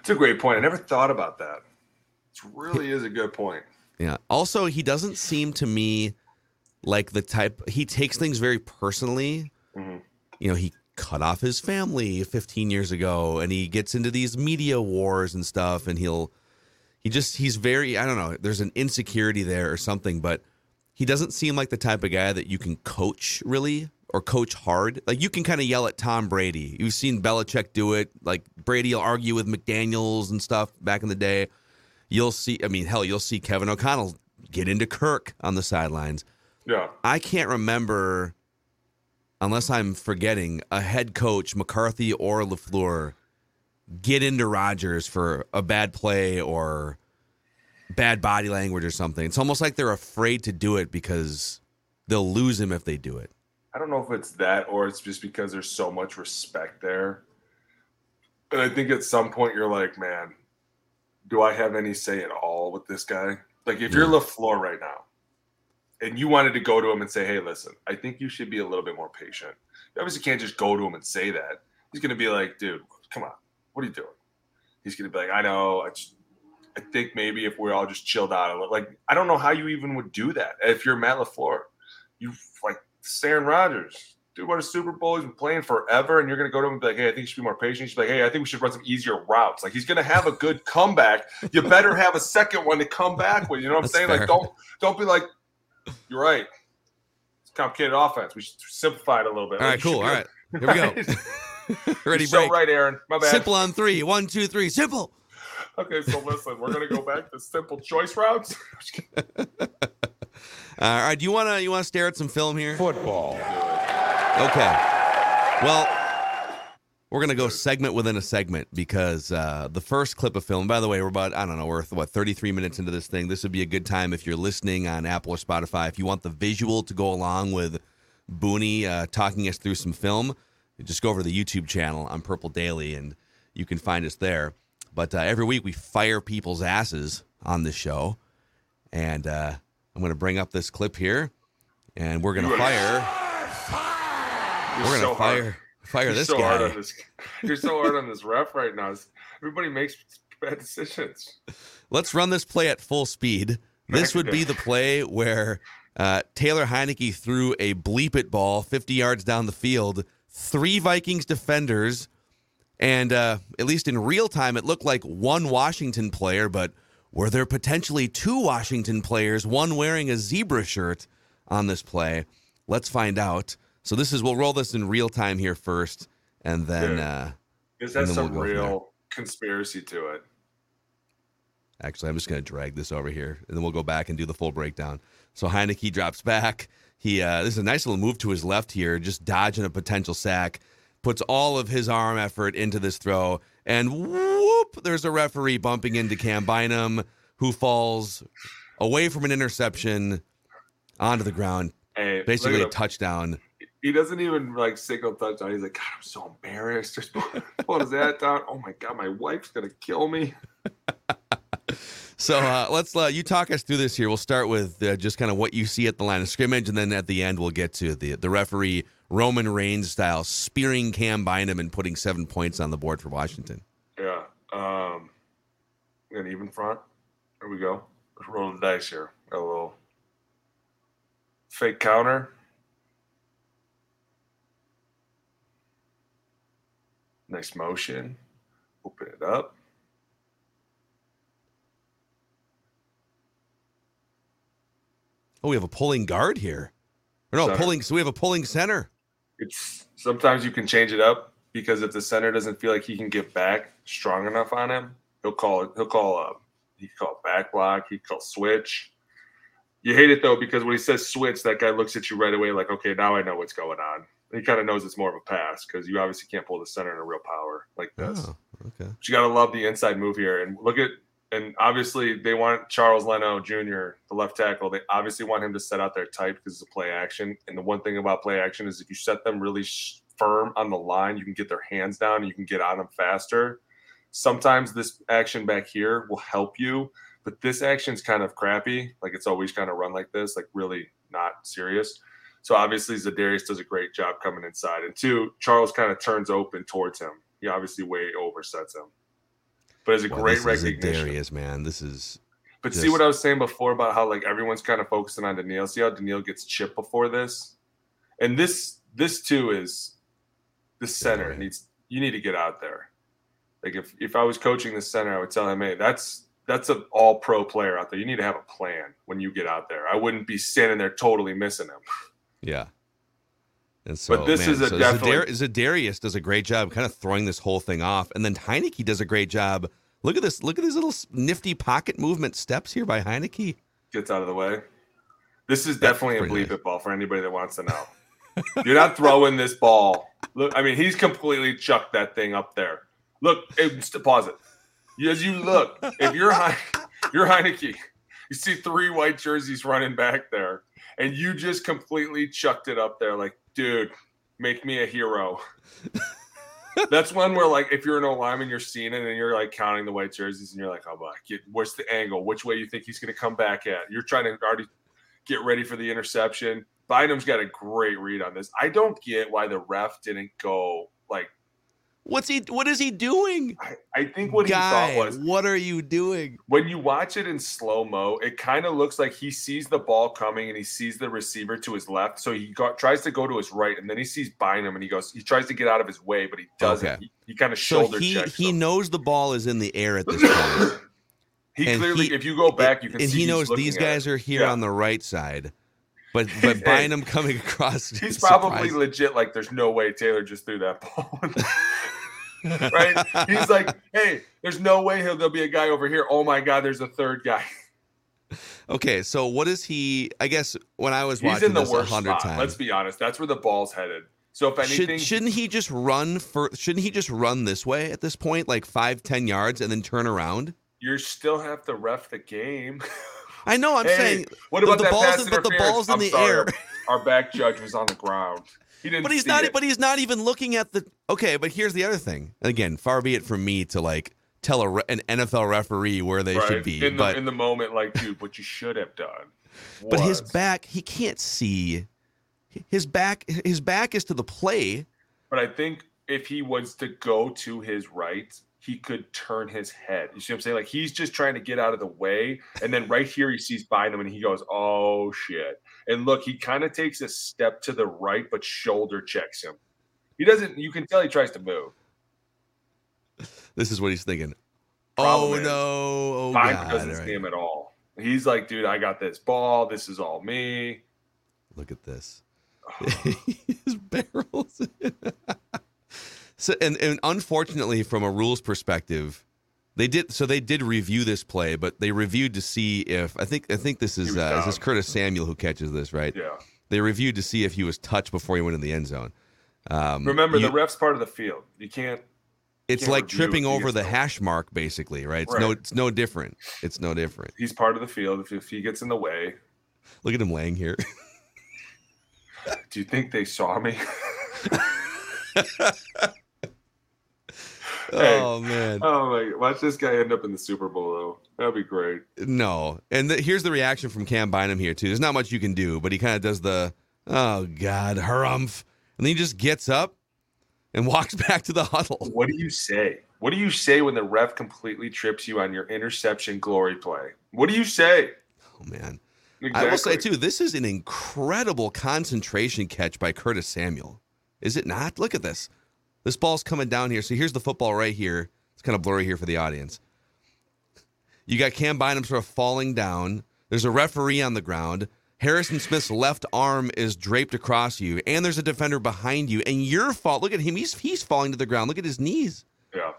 It's a great point. I never thought about that. It really is a good point. yeah also he doesn't seem to me like the type he takes things very personally Mhm. you know he cut off his family 15 years ago and he gets into these media wars and stuff and he'll he just he's very i don't know there's an insecurity there or something but he doesn't seem like the type of guy that you can coach really or coach hard like you can kind of yell at tom brady you've seen Belichick do it like brady will argue with mcdaniels and stuff back in the day you'll see i mean hell you'll see kevin o'connell get into kirk on the sidelines Yeah. I can't remember, unless I'm forgetting, a head coach, McCarthy or LaFleur, get into Rodgers for a bad play or bad body language or something. It's almost like they're afraid to do it because they'll lose him if they do it. I don't know if it's that or it's just because there's so much respect there. And I think at some point you're like, man, do I have any say at all with this guy? Like if you're LaFleur right now and you wanted to go to him and say, hey, listen, I think you should be a little bit more patient. You obviously can't just go to him and say that. He's going to be like, dude, come on. What are you doing? He's going to be like, I know. I just, I think maybe if we're all just chilled out a little, like, I don't know how you even would do that. If you're Matt LaFleur, you like Aaron Rodgers. Dude, what a Super Bowl. He's been playing forever. And you're going to go to him and be like, hey, I think you should be more patient. He's like, hey, I think we should run some easier routes. Like, he's going to have a good comeback. You better have a second one to come back with. You know what I'm That's saying? fair. Like, don't don't be like, you're right. It's complicated offense. We should simplify it a little bit. All Like, right, cool. All right. Here we go. *laughs* *laughs* Ready, You're so right, Aaron. My bad. Simple on three. One, two, three. Simple. Okay, so listen, we're gonna go back to simple choice routes. *laughs* Uh, all right. Do you want to you want to stare at some film here? Football. Okay. Well, we're gonna go segment within a segment because uh, the first clip of film. By the way, we're about I don't know we're what 33 minutes into this thing. This would be a good time if you're listening on Apple or Spotify. If you want the visual to go along with Booney uh, talking us through some film, just go over to the YouTube channel on Purple Daily and you can find us there. But uh, every week we fire people's asses on this show, and uh, I'm going to bring up this clip here, and we're going to are- fire. We're going so to fire hard. fire You're this so hard guy. on this. *laughs* You're so hard on this ref right now. Everybody makes bad decisions. Let's run this play at full speed. This would be the play where uh, Taylor Heinicke threw a bleep it ball 50 yards down the field. Three Vikings defenders, and uh, at least in real time, it looked like one Washington player, but were there potentially two Washington players, one wearing a zebra shirt on this play? Let's find out. So this is we'll roll this in real time here first, and then uh, And then some we'll go from there. real conspiracy to it. Actually, I'm just going to drag this over here, and then we'll go back and do the full breakdown. So Heinicke drops back. He uh, this is a nice little move to his left here, just dodging a potential sack. Puts all of his arm effort into this throw, and whoop! There's a referee bumping into Cam Bynum, who falls away from an interception onto the ground. Hey, Basically, a touchdown. He doesn't even like signal touchdown. He's like, God, I'm so embarrassed. Just what is that down? Oh my God, my wife's gonna kill me. *laughs* So uh, let's uh, you talk us through this here. We'll start with uh, just kind of what you see at the line of scrimmage, and then at the end we'll get to the the referee Roman Reigns style spearing Cam Bynum and putting seven points on the board for Washington. Yeah. Um, an even front. There we go. Let's roll the dice here. Got a little fake counter. Nice motion. Open it up. Oh, we have a pulling guard here. Or no, Center. pulling. So we have a pulling center. It's sometimes you can change it up because if the center doesn't feel like he can get back strong enough on him, he'll call it. He'll call up. He can call back block. He call switch. You hate it though because when he says switch, that guy looks at you right away like, okay, now I know what's going on. He kind of knows it's more of a pass because you obviously can't pull the center in a real power like this. Oh, okay. But you got to love the inside move here. And look at, and obviously they want Charles Leno Jr., the left tackle. They obviously want him to set out there tight because it's a play action. And the one thing about play action is if you set them really sh- firm on the line, you can get their hands down and you can get on them faster. Sometimes this action back here will help you, but this action's kind of crappy. Like it's always kind of run like this, like really not serious. So obviously Zadarius does a great job coming inside. And two, Charles kind of turns open towards him. He obviously way oversets him. But it's a Wow, great this is recognition. Darius, man. This is But see what I was saying before about how like everyone's kind of focusing on Danielle. See how Danielle gets chipped before this, and this this too is the center right. needs you need to get out there. Like if if I was coaching the center, I would tell him, hey, that's that's an all pro player out there. You need to have a plan when you get out there. I wouldn't be standing there totally missing him. yeah. And so, But this man, is a so definitely- Zadar- Zadarius does a great job, kind of throwing this whole thing off, and then Heinicke does a great job. Look at this! Look at these little nifty pocket movement steps here by Heinicke. Gets out of the way. This is That's definitely a bleep nice. it ball for anybody that wants to know. *laughs* You're not throwing this ball. Look, I mean, he's completely chucked that thing up there. Look, just pause it. As you look, if you're Heine, *laughs* you're Heinicke, you see three white jerseys running back there, and you just completely chucked it up there. Like, dude, make me a hero. That's one where, like, if you're an O lineman, you're seeing it and you're like counting the white jerseys, and you're like, oh, my, get, what's the angle? Which way you think he's going to come back at? You're trying to already get ready for the interception. Bynum's got a great read on this. I don't get why the ref didn't go like. What's he? What is he doing? I, I think what Guy, he thought was what are you doing? when you watch it in slow mo, it kind of looks like he sees the ball coming and he sees the receiver to his left. So he got, tries to go to his right, and then he sees Bynum and he goes, he tries to get out of his way, but he doesn't. Okay. He, he kind of So he checks. he him. knows the ball is in the air at this point, *coughs* He and clearly, he- if you go back, you can and see he knows these guys are here Yeah. on the right side. But *laughs* but Bynum coming across, He's *laughs* probably legit. Like, there's no way Taylor just threw that *laughs* ball. *laughs* right? He's like, hey, there's no way he'll, there'll be a guy over here. Oh my God, there's a third guy. Okay, so what is he? I guess when I was He's watching in the this a worst hundred spot. times, Let's be honest. That's where the ball's headed. So if anything, Should, shouldn't he just run for? Shouldn't he just run this way at this point, like five, ten yards, and then turn around? you still have to ref the game. I know. I'm Hey, saying, what about the that ball's pass in- but the ball's in I'm the sorry, air. Our back judge was on the ground. He didn't. but he's not. It. But he's not even looking at the. Okay, but here's the other thing. Again, far be it from me to like tell a, re- an NFL referee where they right? should be. in the but in the moment, like, dude, what you should have done. *laughs* but his back, he can't see. His back, his back is to the play. But I think if he was to go to his right, he could turn his head. You see what I'm saying? Like he's just trying to get out of the way. And then right here, he sees Bynum and he goes, oh shit. And look, he kind of takes a step to the right, but shoulder checks him. He doesn't, you can tell he tries to move. This is what he's thinking. Problem oh no! Oh god! doesn't All see him at all. He's like, dude, I got this ball. This is all me. Look at this. *laughs* His barrels. *laughs* so and, and unfortunately, from a rules perspective, they did so they did review this play, but they reviewed to see if I think I think this is uh, is this. Curtis Samuel who catches this right? Yeah. They reviewed to see if he was touched before he went in the end zone. Um, Remember, you- the ref's part of the field. You can't, it's can't like tripping over the hash mark, basically, right? It's no it's no different. It's no different. he's part of the field. If, if he gets in the way, Look at him laying here. *laughs* do you think they saw me? *laughs* *laughs* Hey. oh man. Oh my! Watch this guy end up in the Super Bowl though. That'd be great. No. And the, here's the reaction from Cam Bynum here, too. There's not much you can do, but he kind of does the, oh, God, harumph. And then he just gets up and *laughs* walks back to the huddle. What do you say? What do you say when the ref completely trips you on your interception glory play? What do you say? Oh, man. I will say, too, this is an incredible concentration catch by Curtis Samuel. Is it not? Look at this. This ball's coming down here. So here's the football right here. It's kind of blurry here for the audience. You got Cam Bynum sort of falling down. There's a referee on the ground. Harrison Smith's left arm is draped across you, and there's a defender behind you, and your fault. Look at him; he's he's falling to the ground. Look at his knees, Yeah,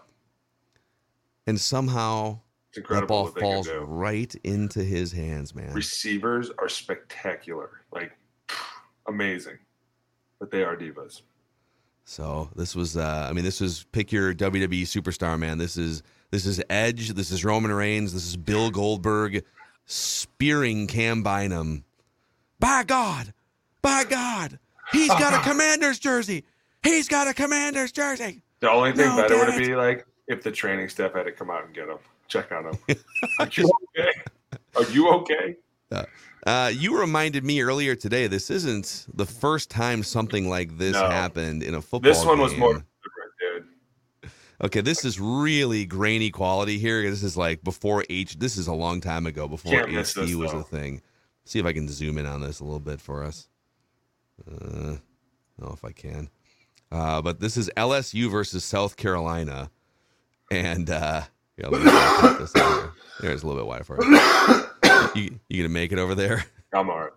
and somehow it's that ball what they can falls right into his hands, man. Receivers are spectacular, like amazing, but they are divas. So this was, uh, I mean, this was pick your WWE superstar, man. This is this is Edge, this is Roman Reigns, this is Bill Goldberg spearing Cam Bynum. By God, by God, he's got a *laughs* Commander's jersey. He's got a Commander's jersey. The only thing No, better would be like if the training staff had to come out and get him, check on him. *laughs* Are you okay? Are you okay? Uh, you reminded me earlier today. This isn't the first time something like this No. happened in a football. This one was more different, dude. Okay, this is really grainy quality here. This is like before H. This is a long time ago before Can't HD was though. a thing. See if I can zoom in on this a little bit for us. Uh, I don't know if I can. Uh, but this is LSU versus South Carolina, and uh, yeah, let me *coughs* this. There's a little bit wide for it. *gasps* You, you gonna make it over there? *laughs* I'm all right.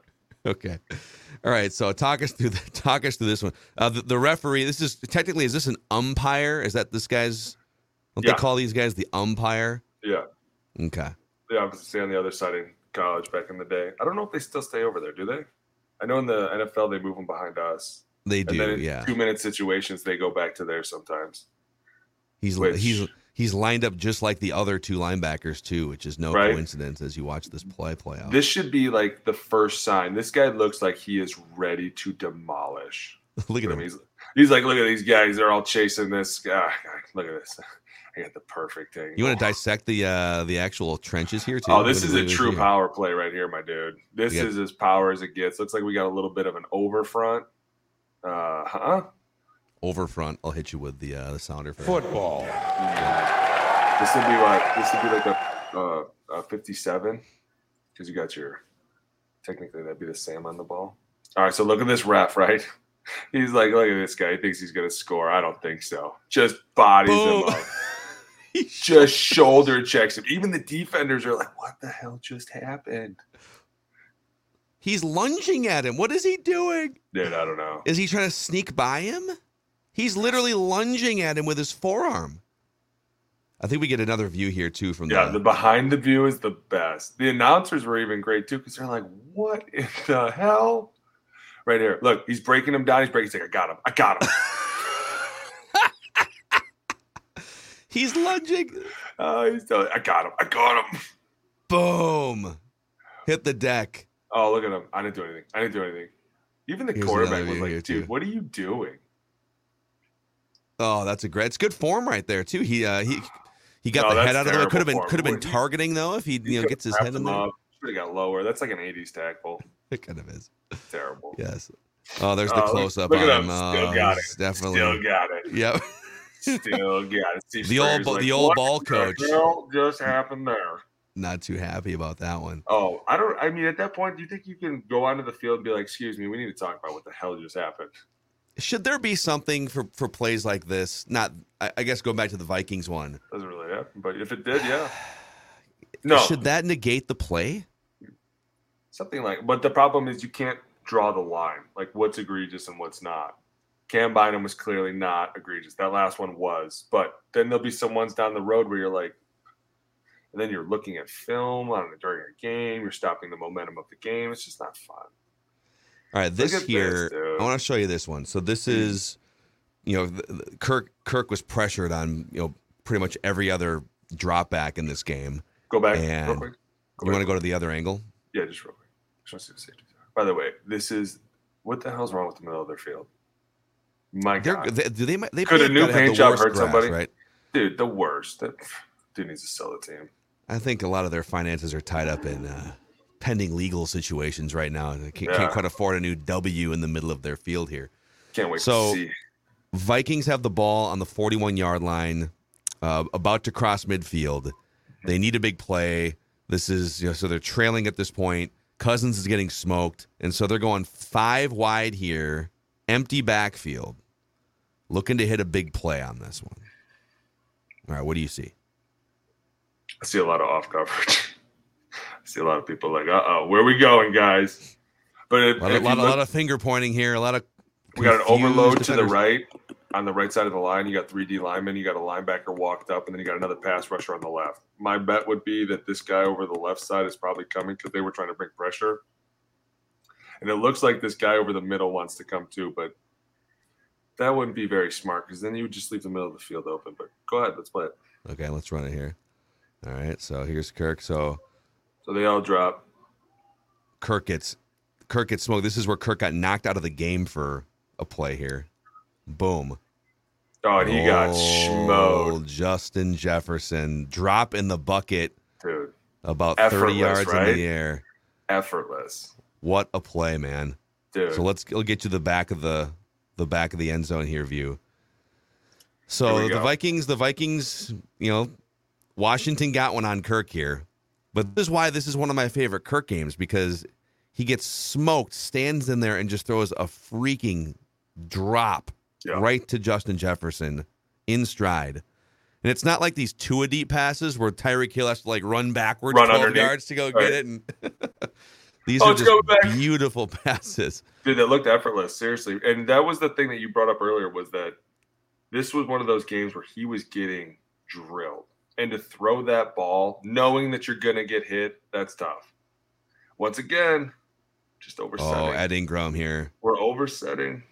Okay. All right. So talk us through the, *laughs* talk us through this one. Uh, the, the referee. This is technically is this an umpire? Is that this guy's? Don't Yeah. they call these guys the umpire? Yeah. Okay. Yeah, I was stay on the other side in college back in the day. I don't know if they still stay over there, do they? I know in the NFL they move them behind us, They do. in Yeah. two minute situations they go back to there sometimes. He's which- he's he's lined up just like the other two linebackers too, which is no Right. coincidence as you watch this play play out. This should be like the first sign. This guy looks like he is ready to demolish. *laughs* Look at him. He's, he's like, look at these guys. They're all chasing this guy. Look at this. I got the perfect thing. You want to dissect the uh the actual trenches here too? Oh, this is a true here? power play right here, my dude. This Yeah. is as power as it gets. Looks like we got a little bit of an over front. Uh huh. Over front. I'll hit you with the uh the sounder for Football. This would be like this would be like a, uh, a fifty-seven because you got your technically that'd be the same on the ball. All right, so look at this ref, right? *laughs* He's like, look at this guy. He thinks he's gonna score. I don't think so. Just bodies Boom. him up. *laughs* Just shoulder checks him. Even the defenders are like, what the hell just happened? He's lunging at him. What is he doing? Dude, I don't know. Is he trying to sneak by him? He's literally lunging at him with his forearm. I think we get another view here too from Yeah, the, the behind the view is the best. The announcers were even great too because they're like, "What in the hell?" Right here, look, he's breaking him down. He's breaking. He's like, "I got him. I got him." *laughs* He's lunging. oh, he's telling, I got him. I got him. Boom. Hit the deck. Oh, look at him. I didn't do anything. I didn't do anything. Even the Here's quarterback was like, too. "Dude, what are you doing?" Oh, that's a great. It's good form right there too. He uh he he got No, the head out of there. Could have been could have been targeting though if he you know gets his head in there. Should have got lower. That's like an '80s tackle. It kind of is. Terrible. Yes. Oh, there's the Oh, look- close up on him. him. Still Oh, got it. Definitely. Still got it. Yep. Still got it. *laughs* Steve The old ball- like, the old "What ball the coach." hell just happened there. Not too happy about that one. Oh, I don't. I mean, at that point, do you think you can go onto the field and be like, "Excuse me, we need to talk about what the hell just happened"? Should there be something for for plays like this? Not, I, I guess, going back to the Vikings one. Doesn't really happen, but if it did, yeah. *sighs* No, Should that negate the play? something like. But the problem is, you can't draw the line, like what's egregious and what's not. Cam Bynum was clearly not egregious. That last one was, but then there'll be some ones down the road where you're like, and then you're looking at film on during a game. You're stopping the momentum of the game. It's just not fun. All right, this at this. I want to show you this one. So this is, you know, th- th- Kirk Kirk was pressured on you know pretty much every other drop back in this game. Go back real And quick. You want to go to the other angle? Yeah, just real quick. Just want to see the safety. By the way, this is what the hell's wrong with the middle of their field? My God, they, do they? They Could a new paint job hurt grass, somebody? right? dude, the worst. That dude needs to sell the team. I think a lot of their finances are tied up in uh, pending legal situations right now. They can't, Yeah. can't quite afford a new W in the middle of their field here. Can't wait So- to see. Vikings have the ball on the 41 yard line, uh, about to cross midfield. They need a big play. This is you know, so they're trailing at this point. Cousins is getting smoked, and so they're going five wide here, empty backfield, looking to hit a big play on this one. All right, what do you see? I see a lot of off coverage. *laughs* I see a lot of people like, uh oh, where we going, guys? But if, A lot, you lot, a lot of finger pointing here. A lot of we got an overload to the right. On the right side of the line, you got three D linemen, you got a linebacker walked up, and then you got another pass rusher on the left. My bet would be that this guy over the left side is probably coming because they were trying to bring pressure. And it looks like this guy over the middle wants to come too, but that wouldn't be very smart because then you would just leave the middle of the field open. But go ahead, let's play it. Okay, let's run it here. All right, so here's Kirk. So So they all drop. Kirk gets Kirk gets smoked. This is where Kirk got knocked out of the game for a play here. Boom. Oh, and he got Oh, schmoed, Justin Jefferson drop in the bucket dude. about 30 Effortless, yards in the air. Effortless, What a play, man. dude. So let's we'll get to the back of the the back of the end zone here view. So we the go. Vikings, the Vikings, you know, Washington got one on Kirk here. But this is why this is one of my favorite Kirk games because he gets smoked, stands in there and just throws a freaking drop Yeah. right to Justin Jefferson in stride. And it's not like these two a deep passes where Tyreek Hill has to like run backwards Run 12 underneath. yards to go Right. get it. And *laughs* these Oh, are just beautiful *laughs* passes. Dude, that looked effortless, seriously. And that was the thing that you brought up earlier was that this was one of those games where he was getting drilled. And to throw that ball, knowing that you're gonna get hit, that's tough. Once again, just oh, oversetting. Oh, Ed Ingram here. We're oversetting.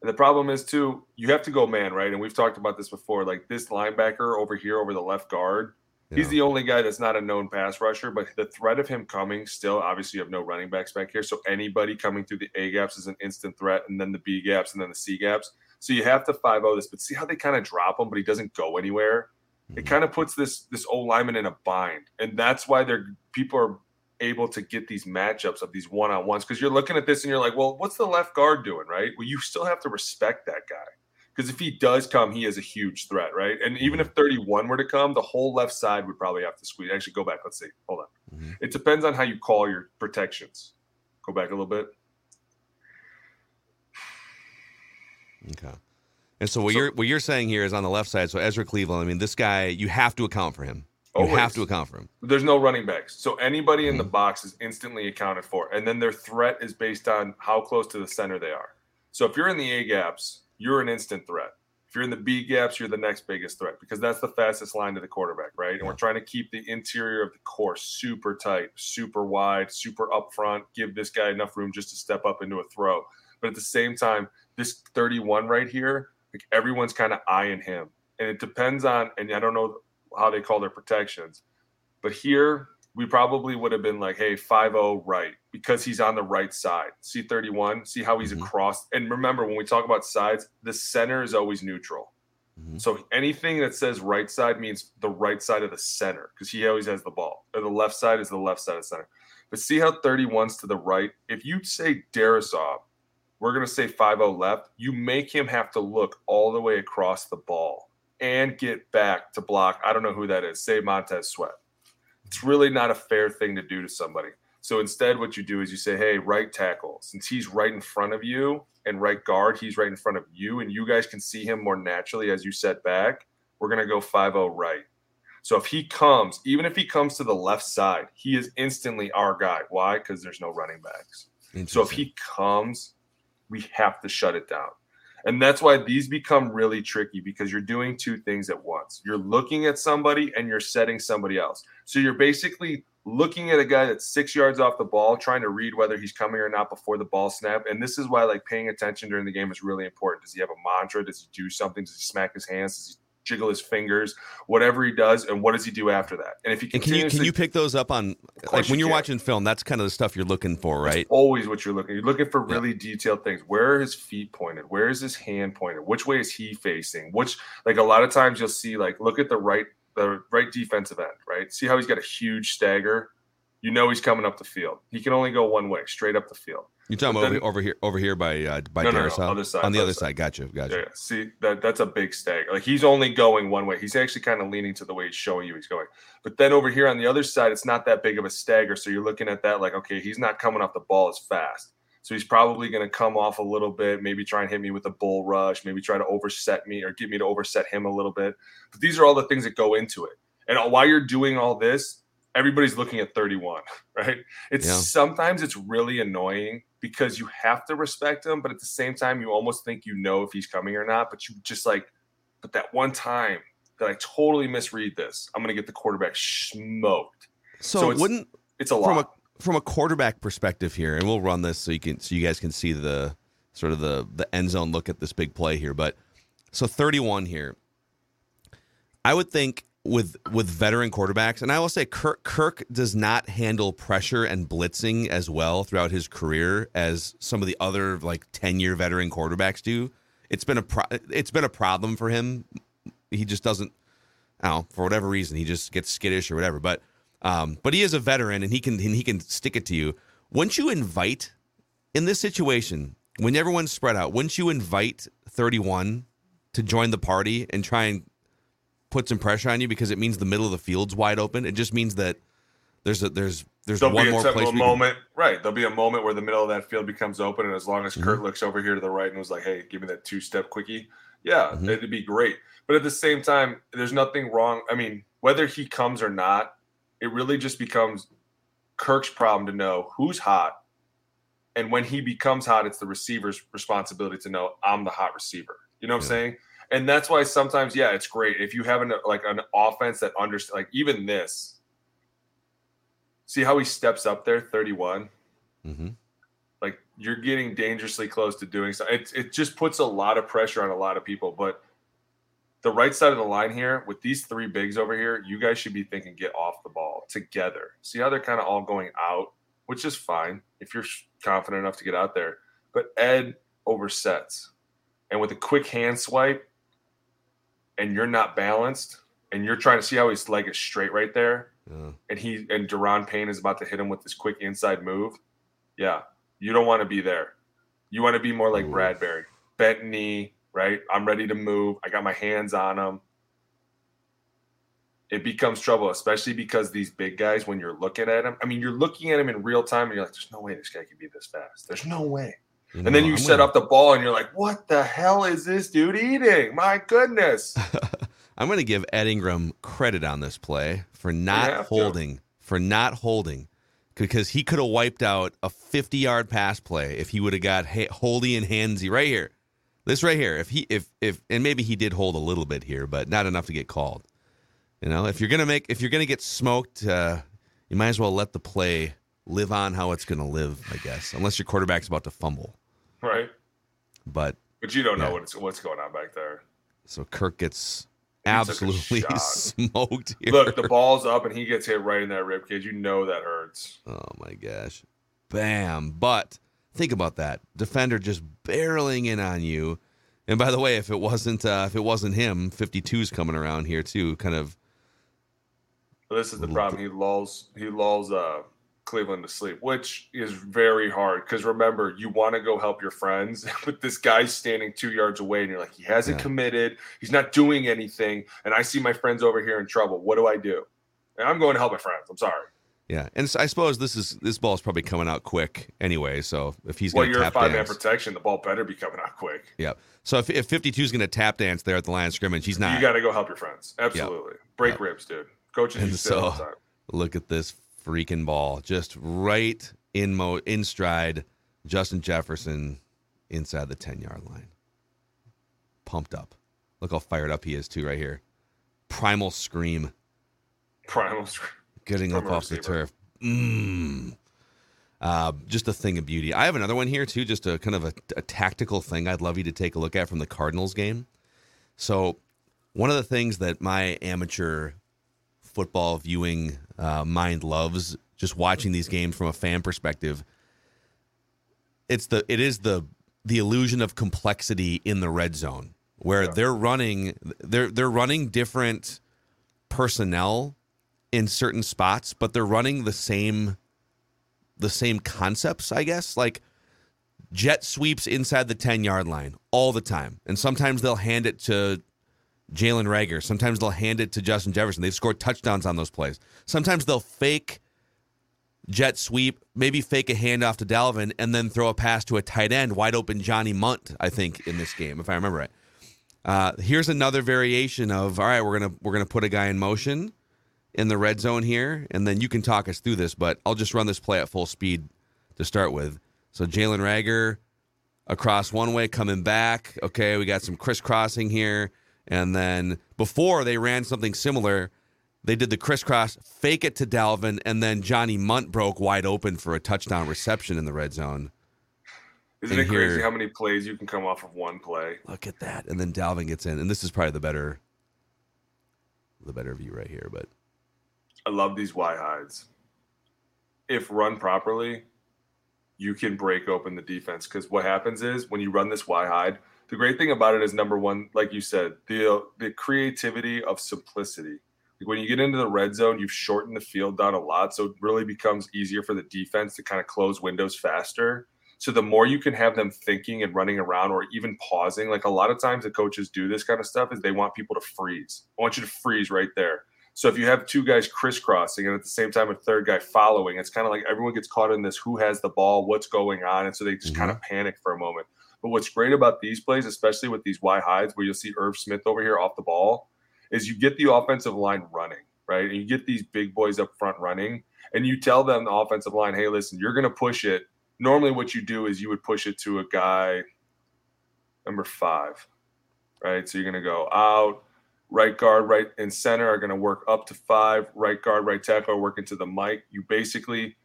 And the problem is too, you have to go man, right? And we've talked about this before. Like this linebacker over here over the left guard, He's the only guy that's not a known pass rusher, but the threat of him coming still, obviously, you have no running backs back here. So anybody coming through the A gaps is an instant threat, and then the B gaps, and then the C gaps. So you have to 5 0 this, but see how they kind of drop him, but he doesn't go anywhere? It kind of puts this this old lineman in a bind. And that's why they're people are able to get these matchups of these one on ones because you're looking at this and you're like, well, what's the left guard doing, right? Well, you still have to respect that guy. Because if he does come, he is a huge threat, right? And even if 31 were to come, the whole left side would probably have to squeeze. Actually, go back. Let's see. Hold on. Mhm. It depends on how you call your protections. Go back a little bit. Okay. And so what So- you're what you're saying here is on the left side. So Ezra Cleveland, I mean, this guy, you have to account for him. You Always. have to account for him. There's no running backs. So anybody in the Mhm. box is instantly accounted for. And then their threat is based on how close to the center they are. So if you're in the A gaps, you're an instant threat. If you're in the B gaps, you're the next biggest threat because that's the fastest line to the quarterback, right? And we're trying to keep the interior of the course super tight, super wide, super up front, give this guy enough room just to step up into a throw. But at the same time, this 31 right here, like everyone's kind of eyeing him. And it depends on, and I don't know how they call their protections, but here we probably would have been like, hey, 5 right, because he's on the right side. See 31, see how he's Mhm. across. And remember, when we talk about sides, the center is always neutral. Mhm. So anything that says right side means the right side of the center because he always has the ball. Or the left side is the left side of center. But see how 31's to the right? If you say Darrisaw, we're going to say 5 left, you make him have to look all the way across the ball and get back to block. I don't know who that is. Say Montez Sweat. It's really not a fair thing to do to somebody. So instead, what you do is you say, hey, right tackle, since he's right in front of you, and right guard, he's right in front of you, and you guys can see him more naturally as you set back. We're going to go 5 0 right. So if he comes, even if he comes to the left side, he is instantly our guy. Why? Because there's no running backs. So if he comes, we have to shut it down. And that's why these become really tricky because you're doing two things at once. You're looking at somebody and you're setting somebody else. So you're basically looking at a guy that's six yards off the ball, trying to read whether he's coming or not before the ball snap. And this is why like paying attention during the game is really important. Does he have a mantra? Does he do something? Does he smack his hands? Does he jiggle his fingers? Whatever he does, and what does he do after that? And if he and can you can you pick those up on like when you you're can. watching film? That's kind of the stuff you're looking for, right? always what you're looking. You're looking for Yeah. really detailed things. Where are his feet pointed? Where is his hand pointed? Which way is he facing? Which like a lot of times you'll see like look at the right the right defensive end, right? See how he's got a huge stagger. You know he's coming up the field. He can only go one way, straight up the field. You're talking about then- over, over here over here by uh, by No, no, no, other side, on the other side. side. Gotcha, gotcha. Yeah, see that that's a big stagger. Like he's only going one way. He's actually kind of leaning to the way he's showing you he's going. But then over here on the other side, it's not that big of a stagger. So you're looking at that like, okay, he's not coming off the ball as fast. So he's probably going to come off a little bit, maybe try and hit me with a bull rush, maybe try to overset me or get me to overset him a little bit. But these are all the things that go into it. And while you're doing all this, everybody's looking at 31, *laughs* right? It's Yeah. sometimes it's really annoying because you have to respect him, but at the same time, you almost think you know if he's coming or not. But you just like, but that one time that I totally misread this, I'm gonna get the quarterback smoked. So, So it's wouldn't It's a from lot. a from a quarterback perspective here, and we'll run this so you can so you guys can see the sort of the the end zone look at this big play here. But so 31 here, I would think with with veteran quarterbacks, and I will say Kirk Kirk does not handle pressure and blitzing as well throughout his career as some of the other like 10 year veteran quarterbacks do. It's been a pro- it's been a problem for him. He just doesn't. I don't know, for whatever reason, he just gets skittish or whatever. But um, but he is a veteran and he can and he can stick it to you. Wouldn't you invite in this situation when everyone's spread out? Wouldn't you invite 31 to join the party and try and put some pressure on you because it means the middle of the field's wide open? It just means that there's a there's there's There'll one be a, more place we can- moment, right? There'll be a moment where the middle of that field becomes open, and as long as Mm-hmm. Kirk looks over here to the right and was like, "Hey, give me that two-step quickie," yeah, Mhm. it'd be great. But at the same time, there's nothing wrong. I mean, whether he comes or not, it really just becomes Kirk's problem to know who's hot, and when he becomes hot, it's the receiver's responsibility to know I'm the hot receiver. You know what I'm saying? And that's why sometimes, yeah, it's great if you have an like an offense that understands. Like even this, see how he steps up there, 31 Mhm. like you're getting dangerously close to doing so. It, it just puts a lot of pressure on a lot of people. But the right side of the line here, with these three bigs over here, you guys should be thinking get off the ball together. See how they're kind of all going out, which is fine if you're confident enough to get out there. But Ed oversets. And with a quick hand swipe, and you're not balanced, and you're trying to see how his leg is straight right there, Yeah. and he and Daron Payne is about to hit him with this quick inside move, yeah, you don't want to be there. You want to be more like Ooh. Bradbury, bent knee, right? I'm ready to move. I got my hands on him. It becomes trouble, especially because these big guys, when you're looking at them, I mean, you're looking at him in real time, and you're like, "There's no way this guy can be this fast. There's no way." And then you I'm set gonna- up the ball, and you're like, "What the hell is this dude eating? My goodness!" *laughs* I'm going to give Ed Ingram credit on this play for not have to. holding, for not holding, because he could have wiped out a 50 yard pass play if he would have got ha- Holdy and Hansy right here. This right here. If he, if, if, and maybe he did hold a little bit here, but not enough to get called. You know, if you're gonna make, if you're gonna get smoked, uh, you might as well let the play live on how it's gonna live, I guess, unless your quarterback's about to fumble. Right. But But you don't know what's what's going on back there. so Kirk gets He absolutely *laughs* smoked here. Look, the ball's up and he gets hit right in that rib cage. You know that hurts. Oh my gosh. Bam. But think about that. Defender just barreling in on you. And by the way, if it wasn't uh, if it wasn't him, 52's coming around here too, kind of But this is the problem. He lulls he lulls uh Cleveland to sleep, which is very hard because remember, you want to go help your friends, *laughs* but this guy's standing two yards away, and you're like, he hasn't Yeah. committed, he's not doing anything, and I see my friends over here in trouble. What do I do? And I'm going to help my friends. I'm sorry. yeah. And so I suppose this is this ball is probably coming out quick anyway. So if he's Well, you're five man protection. The ball better be coming out quick. yeah. So if if 52 is gonna tap dance there at the line of scrimmage, he's not. You got to go help your friends. Absolutely. Break Yep. ribs, dude. Coaches And use it all the so- time. Look at this freaking ball, just right in mo in stride. Justin Jefferson inside the ten yard line, pumped up. Look how fired up he is too, right here. Primal scream, Primal. scream. getting up From a off the turf. Mmm. Uh, just a thing of beauty. I have another one here too, just a kind of a, a tactical thing I'd love you to take a look at from the Cardinals game. So, one of the things that my amateur football viewing uh, mind loves, just watching these games from a fan perspective, it's the it is the the illusion of complexity in the red zone where they're running they're they're running different personnel in certain spots, but they're running the same the same concepts, I guess. Like jet sweeps inside the 10 yard line all the time. And sometimes they'll hand it to Jalen Reagor. Sometimes they'll hand it to Justin Jefferson. They've scored touchdowns on those plays. Sometimes they'll fake jet sweep, maybe fake a handoff to Dalvin, and then throw a pass to a tight end, wide open Johnny Mundt, I think, in this game, if I remember right. Uh, here's another variation of all right, we're gonna we're gonna put a guy in motion in the red zone here, and then you can talk us through this, but I'll just run this play at full speed to start with. So Jalen Reagor across one way, coming back. Okay, we got some crisscrossing here. And then before they ran something similar, they did the crisscross, fake it to Dalvin, and then Johnny Mundt broke wide open for a touchdown reception in the red zone. Isn't And it crazy here- how many plays you can come off of one play? Look at that. And then Dalvin gets in. And this is probably the better the better view right here, but I love these Y hides. If run properly, you can break open the defense because what happens is when you run this Y hide, the great thing about it is number one, like you said, the the creativity of simplicity. Like when you get into the red zone, you've shortened the field down a lot, so it really becomes easier for the defense to kind of close windows faster. So the more you can have them thinking and running around or even pausing, like a lot of times the coaches do this kind of stuff is they want people to freeze. I want you to freeze right there. So if you have two guys crisscrossing and at the same time a third guy following, it's kind of like everyone gets caught in this who has the ball, what's going on, and so they just kind of mm-hmm. panic for a moment. But what's great about these plays, especially with these Y hides, where you'll see Irv Smith over here off the ball, is you get the offensive line running, right? And you get these big boys up front running, and you tell them the offensive line, hey, listen, you're going to push it. Normally, what you do is you would push it to a guy number five, right? So you're going to go out, right guard, right and center are going to work up to five, right guard, right tackle are working to the mic. You basically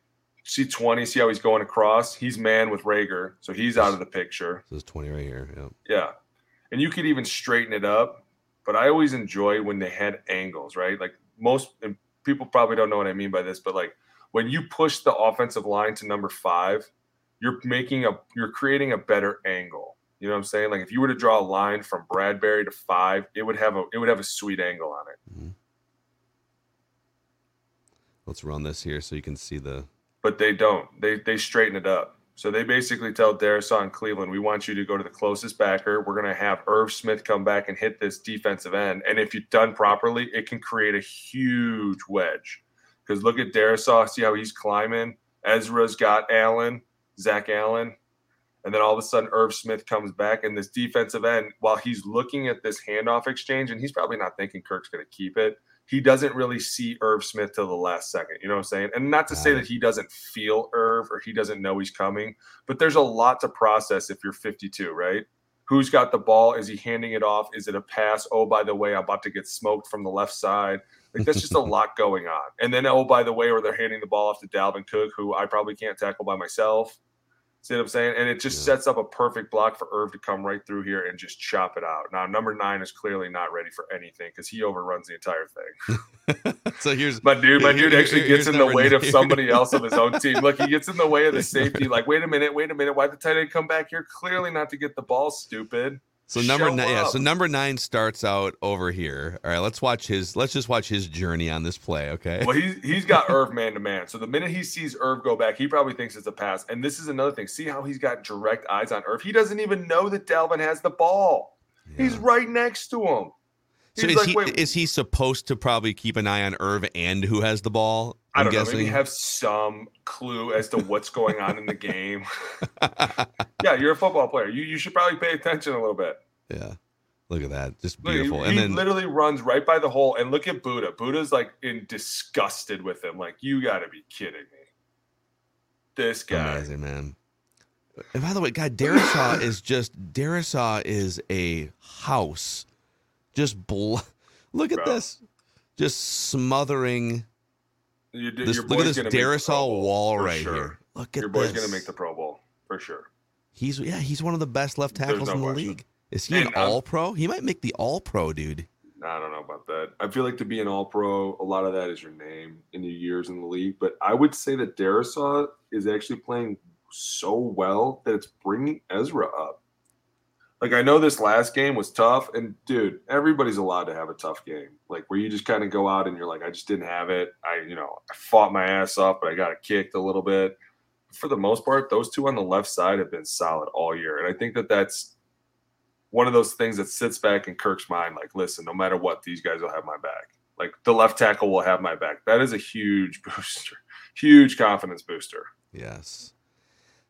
see 20, see how he's going across. He's man with Reagor, so he's out of the picture. this is 20 right here. Yeah. Yeah. And you could even straighten it up, but I always enjoy when they had angles, right? Like most and people probably don't know what I mean by this, but like when you push the offensive line to number 5, you're making a you're creating a better angle. You know what I'm saying? Like if you were to draw a line from Bradbury to 5, it would have a it would have a sweet angle on it. Mm-hmm. Let's run this here so you can see the But they don't. They they straighten it up. So they basically tell Darrisaw and Cleveland, we want you to go to the closest backer. We're going to have Irv Smith come back and hit this defensive end. And if you've done properly, it can create a huge wedge. Because look at Darrisaw, see how he's climbing. Ezra's got Allen, Zach Allen. And then all of a sudden, Irv Smith comes back, and this defensive end, while he's looking at this handoff exchange, and he's probably not thinking Kirk's going to keep it, he doesn't really see Irv Smith till the last second. You know what I'm saying? And not to say that he doesn't feel Irv or he doesn't know he's coming, but there's a lot to process if you're 52, right? Who's got the ball? Is he handing it off? Is it a pass? Oh, by the way, I'm about to get smoked from the left side. Like that's just a *laughs* lot going on. And then, oh, by the way, where they're handing the ball off to Dalvin Cook, who I probably can't tackle by myself. See what I'm saying? And it just yeah. sets up a perfect block for Irv to come right through here and just chop it out. Now, number nine is clearly not ready for anything because he overruns the entire thing. *laughs* so here's my dude. My dude actually gets in the way of somebody else of his own *laughs* team. Look, he gets in the way of the safety. Like, wait a minute, wait a minute. Why the tight end come back here? Clearly not to get the ball, stupid. So number nine, yeah. So number nine starts out over here. All right, let's watch his. Let's just watch his journey on this play. Okay. Well, he's he's got *laughs* Irv man to man. So the minute he sees Irv go back, he probably thinks it's a pass. And this is another thing. See how he's got direct eyes on Irv. He doesn't even know that Dalvin has the ball. Yeah. He's right next to him. He's so is like, he Wait, is he supposed to probably keep an eye on Irv and who has the ball? I do not know. Maybe have some clue as to what's going on in the game. *laughs* yeah, you're a football player. You you should probably pay attention a little bit. Yeah. Look at that. Just beautiful. Look, he, and then literally runs right by the hole. And look at Buddha. Buddha's like in disgusted with him. Like, you gotta be kidding me. This guy. Amazing, man. And by the way, God, Darrisaw *laughs* is just Darrisaw is a house. Just bl- *laughs* look at Bro. this. Just smothering you, this, look at this Darrisaw wall right sure. here. Look at your boy's this. gonna make the Pro Bowl for sure. He's yeah, he's one of the best left tackles no in the question. league. Is he and, an um, All Pro? He might make the All Pro, dude. I don't know about that. I feel like to be an All Pro, a lot of that is your name in your years in the league. But I would say that Darrisaw is actually playing so well that it's bringing Ezra up. Like I know this last game was tough, and dude, everybody's allowed to have a tough game. Like where you just kind of go out and you're like, I just didn't have it. I, you know, I fought my ass off, but I got kicked a little bit. For the most part, those two on the left side have been solid all year, and I think that that's one of those things that sits back in Kirk's mind, like, listen, no matter what, these guys will have my back. Like the left tackle will have my back. That is a huge *laughs* booster, huge confidence booster. Yes.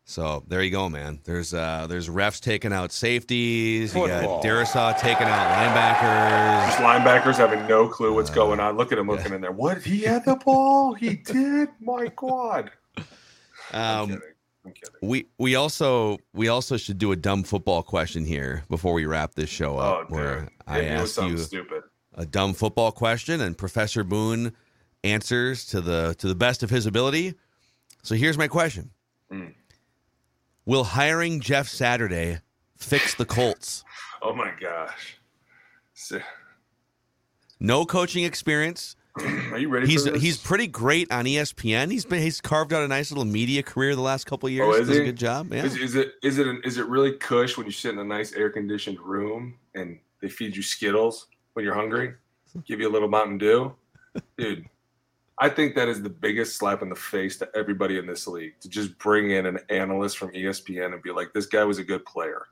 So there you go, man. There's uh there's refs taking out safeties. You got Darrisaw taking out linebackers. Just linebackers having no clue what's uh, going on. Look at him looking yeah. in there. What? He had the ball. He *laughs* did. My God. Um, we we also we also should do a dumb football question here before we wrap this show up. Oh, where I ask you stupid. a dumb football question, and Professor Boone answers to the to the best of his ability. So here's my question: mm. Will hiring Jeff Saturday fix the Colts? *laughs* oh my gosh! No coaching experience, *clears throat* Are you ready? He's he's pretty great on ESPN. He's been he's carved out a nice little media career the last couple years. Oh, is Does he? a good job. Yeah. Is, is it is it an, is it really cush when you sit in a nice air conditioned room and they feed you Skittles when you're hungry, give you a little Mountain Dew, dude? I think that is the biggest slap in the face to everybody in this league to just bring in an analyst from ESPN and be like, this guy was a good player.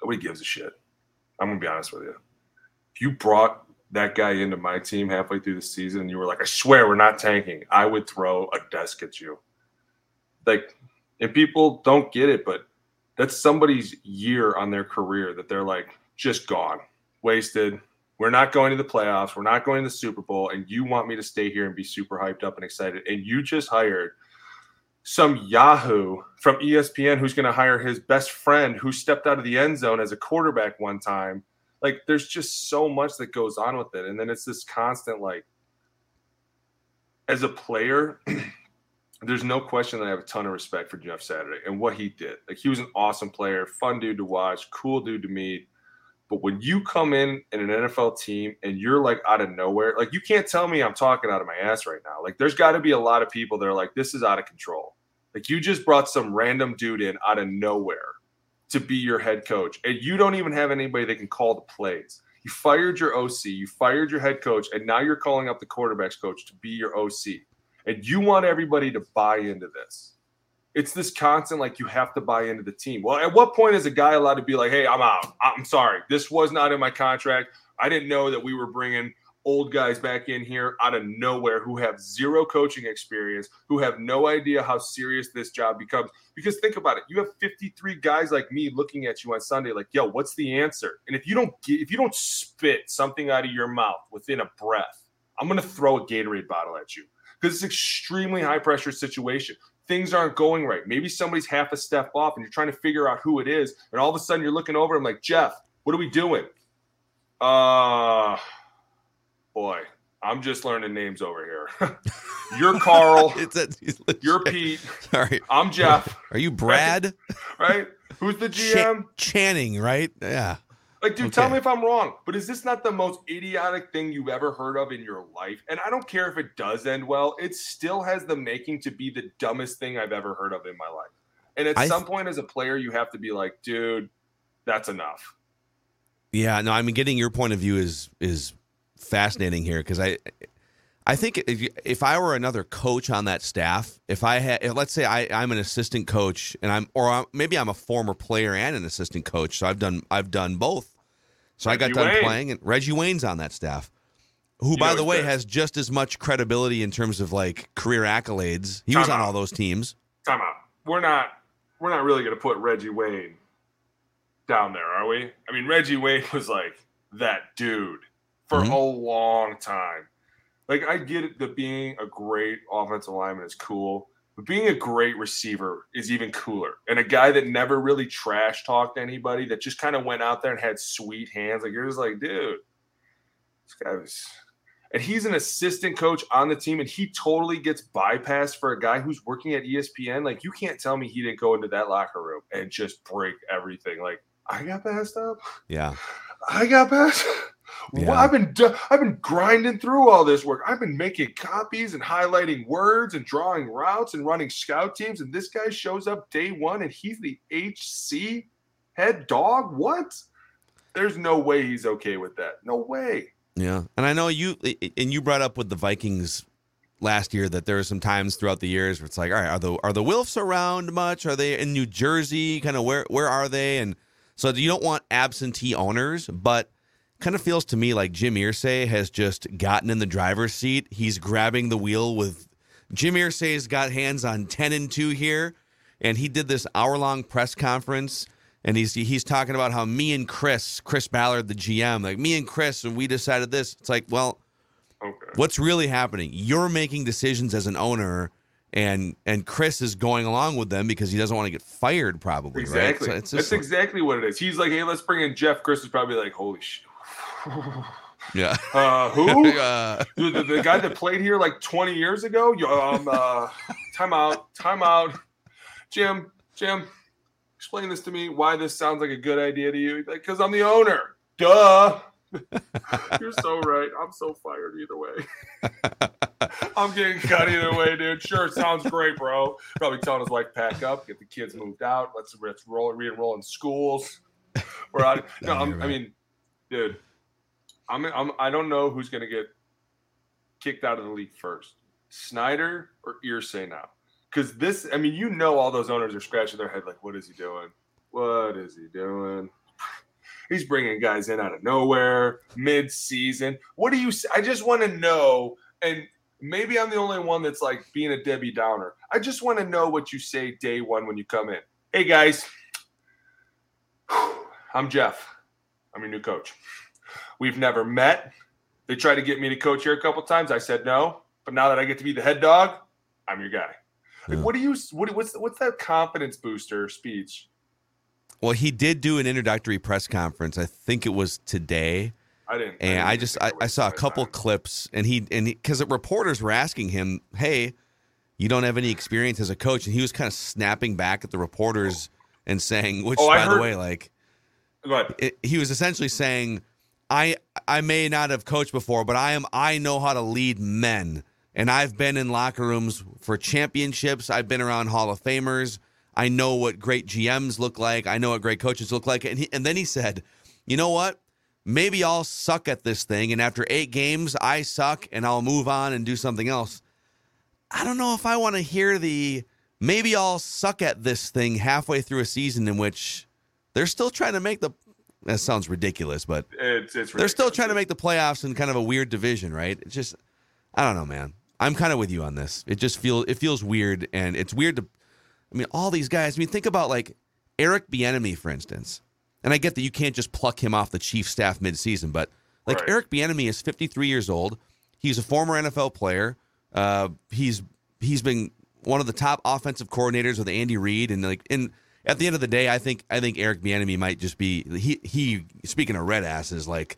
Nobody gives a shit. I'm gonna be honest with you. If you brought that guy into my team halfway through the season and you were like, I swear we're not tanking, I would throw a desk at you. Like, and people don't get it, but that's somebody's year on their career that they're like, just gone, wasted. We're not going to the playoffs. We're not going to the Super Bowl. And you want me to stay here and be super hyped up and excited. And you just hired some Yahoo from ESPN who's going to hire his best friend who stepped out of the end zone as a quarterback one time like there's just so much that goes on with it and then it's this constant like as a player *clears throat* there's no question that I have a ton of respect for Jeff Saturday and what he did. Like he was an awesome player, fun dude to watch, cool dude to meet. But when you come in in an NFL team and you're like out of nowhere, like you can't tell me I'm talking out of my ass right now. Like there's got to be a lot of people that are like, this is out of control. Like you just brought some random dude in out of nowhere to be your head coach, and you don't even have anybody that can call the plays. You fired your OC, you fired your head coach, and now you're calling up the quarterbacks coach to be your OC. And you want everybody to buy into this. It's this constant like you have to buy into the team. Well, at what point is a guy allowed to be like, "Hey, I'm out. I'm sorry. This was not in my contract. I didn't know that we were bringing old guys back in here out of nowhere who have zero coaching experience, who have no idea how serious this job becomes. Because think about it, you have 53 guys like me looking at you on Sunday, like, yo, what's the answer? And if you don't get, if you don't spit something out of your mouth within a breath, I'm gonna throw a Gatorade bottle at you because it's an extremely high pressure situation. Things aren't going right. Maybe somebody's half a step off, and you're trying to figure out who it is, and all of a sudden you're looking over. and I'm like, Jeff, what are we doing? Uh boy, I'm just learning names over here. *laughs* you're Carl. *laughs* It's a, You're Pete. Sorry. I'm Jeff. Are you Brad? Right? Who's the GM? Channing, right? Yeah. Like, dude, tell me if I'm wrong, but is this not the most idiotic thing you've ever heard of in your life? And I don't care if it does end well, it still has the making to be the dumbest thing I've ever heard of in my life. And at I some th- point, as a player, you have to be like, dude, that's enough. Yeah, no, I mean, getting your point of view is is fascinating here because I, I think if if I were another coach on that staff, if I had, if, let's say I I'm an assistant coach and I'm or I'm, maybe I'm a former player and an assistant coach, so I've done I've done both. So I got done Wayne. playing, and Reggie Wayne's on that staff, who You by the way good. has just as much credibility in terms of like career accolades. He was Time on out. all those teams. Time out. We're not we're not really gonna put Reggie Wayne down there, are we? I mean, Reggie Wayne *laughs* was like that dude for Mhm. a long time. Like I get it that being a great offensive lineman is cool, but being a great receiver is even cooler. And a guy that never really trash talked anybody, that just kind of went out there and had sweet hands. Like you're just like, dude, this guy was and he's an assistant coach on the team and he totally gets bypassed for a guy who's working at ESPN. Like you can't tell me he didn't go into that locker room and just break everything. Like I got passed up. Yeah, I got passed. Yeah. Well, I've been I've been grinding through all this work. I've been making copies and highlighting words and drawing routes and running scout teams. And this guy shows up day one and he's the HC head dog. What? There's no way he's okay with that. No way. yeah, and I know you and you brought up with the Vikings last year that there are some times throughout the years where it's like, all right, are the are the Wilfs around much? Are they in New Jersey? Kind of where where are they? And so you don't want absentee owners, but kind of feels to me like Jim Irsay has just gotten in the driver's seat. He's grabbing the wheel with Jim Irsay's got hands on ten and two here, and he did this hour long press conference. And he's he's talking about how me and Chris, Chris Ballard, the GM, like me and Chris, and we decided this. It's like, well, Okay. what's really happening you're making decisions as an owner and and chris is going along with them because he doesn't want to get fired probably Exactly. right so it's That's just exactly what it is. He's like, hey, let's bring in Jeff. Chris is probably like, holy shit. Yeah Uh, who? *laughs* uh, the, the, guy that played here like 20 years ago? Um, uh, time out. Time out. Jim, Jim, explain this to me. Why this sounds like a good idea to you? Because I'm the owner. Duh. *laughs* You're so right. I'm so fired either way. *laughs* I'm getting cut either way, dude. Sure, sounds great, bro. Probably telling his wife pack up, get the kids moved out. Let's let's roll re-enroll in schools. We're out. No, No, I'm, I mean, dude, I'm, I'm I don't know who's gonna get kicked out of the league first, Snyder or Irsay now. Because this, I mean, you know, all those owners are scratching their head like, what is he doing? What is he doing? *laughs* He's bringing guys in out of nowhere mid-season. What do you? I just want to know, and maybe I'm the only one that's like being a Debbie Downer. I just want to know what you say day one when you come in. Hey guys, *sighs* I'm Jeff. I'm your new coach. We've never met. They tried to get me to coach here a couple times. I said no, but now that I get to be the head dog, I'm your guy. Like, Yeah. what do you? What, what's what's that confidence booster speech? well he did do an introductory press conference i think it was today I didn't. and didn't i just i, I saw a couple time. clips and he and because the reporters were asking him hey you don't have any experience as a coach and he was kind of snapping back at the reporters and saying which Oh, I by the way like it, he was essentially saying i i may not have coached before but i am i know how to lead men. And i've been in locker rooms for championships. I've been around hall of famers. I know what great gms look like. I know what great coaches look like. And, he, and then he said you know what? Maybe i'll suck at this thing. And after eight games i suck and i'll move on and do something else. I don't know if i want to hear the maybe i'll suck at this thing halfway through a season in which they're still trying to make the that sounds ridiculous, but It's it's they're still trying to make the playoffs in kind of a weird division, right? It's just I don't know, man. I'm kind of with you on this. It just feels it feels weird, and it's weird to. I mean, all these guys. I mean, think about like Eric Bieniemy, for instance. And I get that you can't just pluck him off the chief staff midseason, but like Right. Eric Bieniemy is 53 years old. He's a former NFL player. Uh, he's he's been one of the top offensive coordinators with Andy Reid, and like in at the end of the day, I think I think Eric Bieniemy might just be he he. Speaking of red asses, like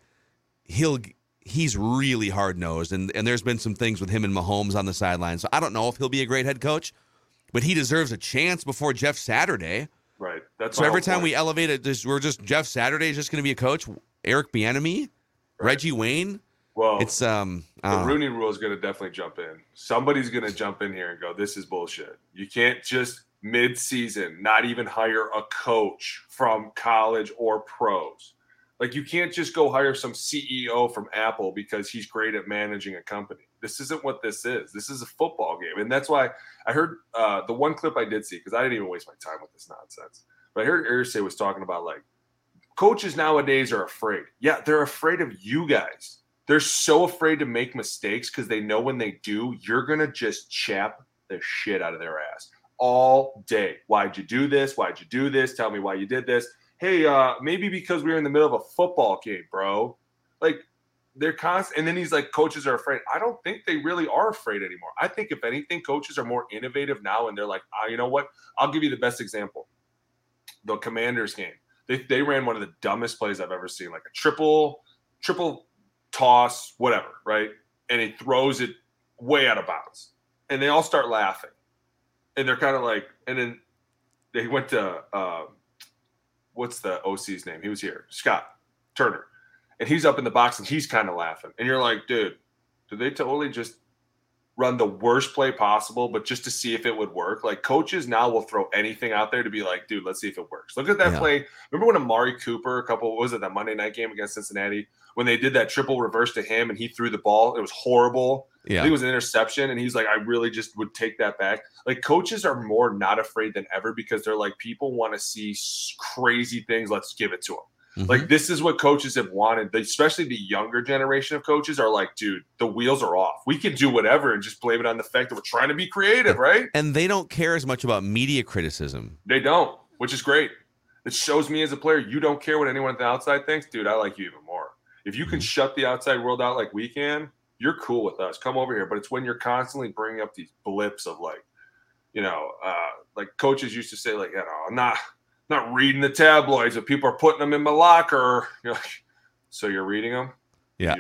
he'll he's really hard nosed, and and there's been some things with him and Mahomes on the sideline. So I don't know if he'll be a great head coach, but he deserves a chance before Jeff Saturday. right. That's So every time point. we elevate it, just, we're just Jeff Saturday is just going to be a coach. Eric Bieniemy, Reggie Wayne. well, It's um. The don't. Rooney Rule is going to definitely jump in. Somebody's going to jump in here and go, "This is bullshit." You can't just mid-season not even hire a coach from college or pros. Like you can't just go hire some CEO from Apple because he's great at managing a company. This isn't what this is. This is a football game, and that's why I heard uh, the one clip I did see because I didn't even waste my time with this nonsense. But I heard Irsay was talking about like coaches nowadays are afraid. Yeah, they're afraid of you guys. They're so afraid to make mistakes because they know when they do, you're gonna just chap the shit out of their ass all day. Why'd you do this? Why'd you do this? Tell me why you did this. Hey, uh, maybe because we were in the middle of a football game, bro. Like they're constant. And then he's like, coaches are afraid. I don't think they really are afraid anymore. I think if anything, coaches are more innovative now, and they're like, ah, you know what? I'll give you the best example. The Commanders game. They, they ran one of the dumbest plays I've ever seen, like a triple, triple toss, whatever, right? And he throws it way out of bounds. And they all start laughing. And they're kind of like, and then they went to um, what's the OC's name? He was here, Scott Turner. And he's up in the box and he's kind of laughing. And you're like, dude, did they totally just run the worst play possible, but just to see if it would work? Like coaches now will throw anything out there to be like, dude, let's see if it works. Look at that Yeah. play. Remember when Amari Cooper, a couple, what was it that Monday night game against Cincinnati, when they did that triple reverse to him and he threw the ball? It was horrible. Yeah. it was an interception, and he's like, I really just would take that back. Like coaches are more not afraid than ever because they're like, people want to see crazy things. Let's give it to them. Mhm. Like this is what coaches have wanted. Especially the younger generation of coaches are like, dude, the wheels are off. We can do whatever and just blame it on the fact that we're trying to be creative, right? and they don't care as much about media criticism. They don't, which is great. It shows me as a player, you don't care what anyone at the outside thinks, dude. I like you even more. If you can shut the outside world out like we can, you're cool with us. Come over here. But it's when you're constantly bringing up these blips of like, you know, uh, like coaches used to say, like, you know, I'm not not reading the tabloids, but people are putting them in my locker. You're like, so you're reading them? Yeah.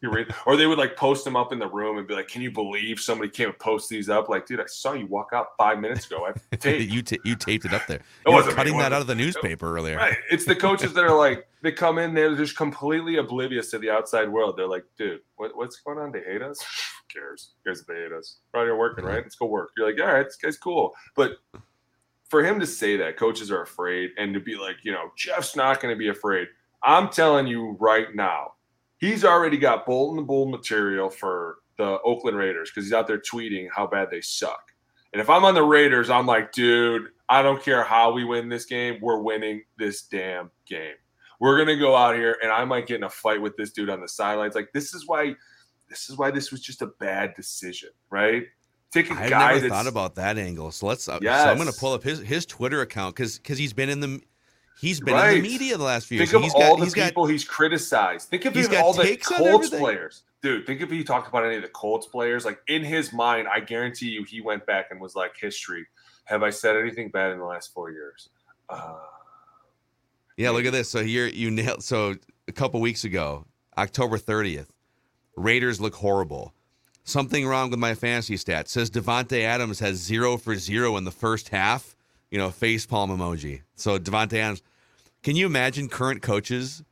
You read, or they would like post them up in the room and be like, "Can you believe somebody came and post these up?" Like, dude, I saw you walk out five minutes ago. I *laughs* taped. you ta you taped it up there. *laughs* You were wasn't me, cutting that out of the newspaper earlier. Right. It's the coaches that are like, they come in, they're just completely oblivious to the outside world. They're like, dude, what, what's going on? They hate us? *laughs* Who cares? Who cares if they hate us? Right, you're working, right? Let's go work. You're like, all right, this guy's cool. But for him to say that, coaches are afraid, and to be like, you know, Jeff's not going to be afraid. I'm telling you right now, he's already got Bolton the Bull material for the Oakland Raiders because he's out there tweeting how bad they suck. And if I'm on the Raiders, I'm like, dude, I don't care how we win this game. We're winning this damn game. We're gonna go out here, and I might get in a fight with this dude on the sidelines. Like, this is why, this is why this was just a bad decision, right? Take a I've guy never that's thought about that angle. So let's. Uh, So I'm going to pull up his his Twitter account because because he's been in the he's been in the media the last few Think years. of he's all got the he's got people he's criticized. Think of even got all the Colts players. Dude, think if he talked about any of the Colts players. Like in his mind, I guarantee you he went back and was like, history. Have I said anything bad in the last four years? Uh, Yeah, look at this. So here you nailed. So a couple weeks ago, October 30th, Raiders look horrible. Something wrong with my fantasy stats. Says Davante Adams has zero for zero in the first half. You know, face palm emoji. So Davante Adams. Can you imagine current coaches?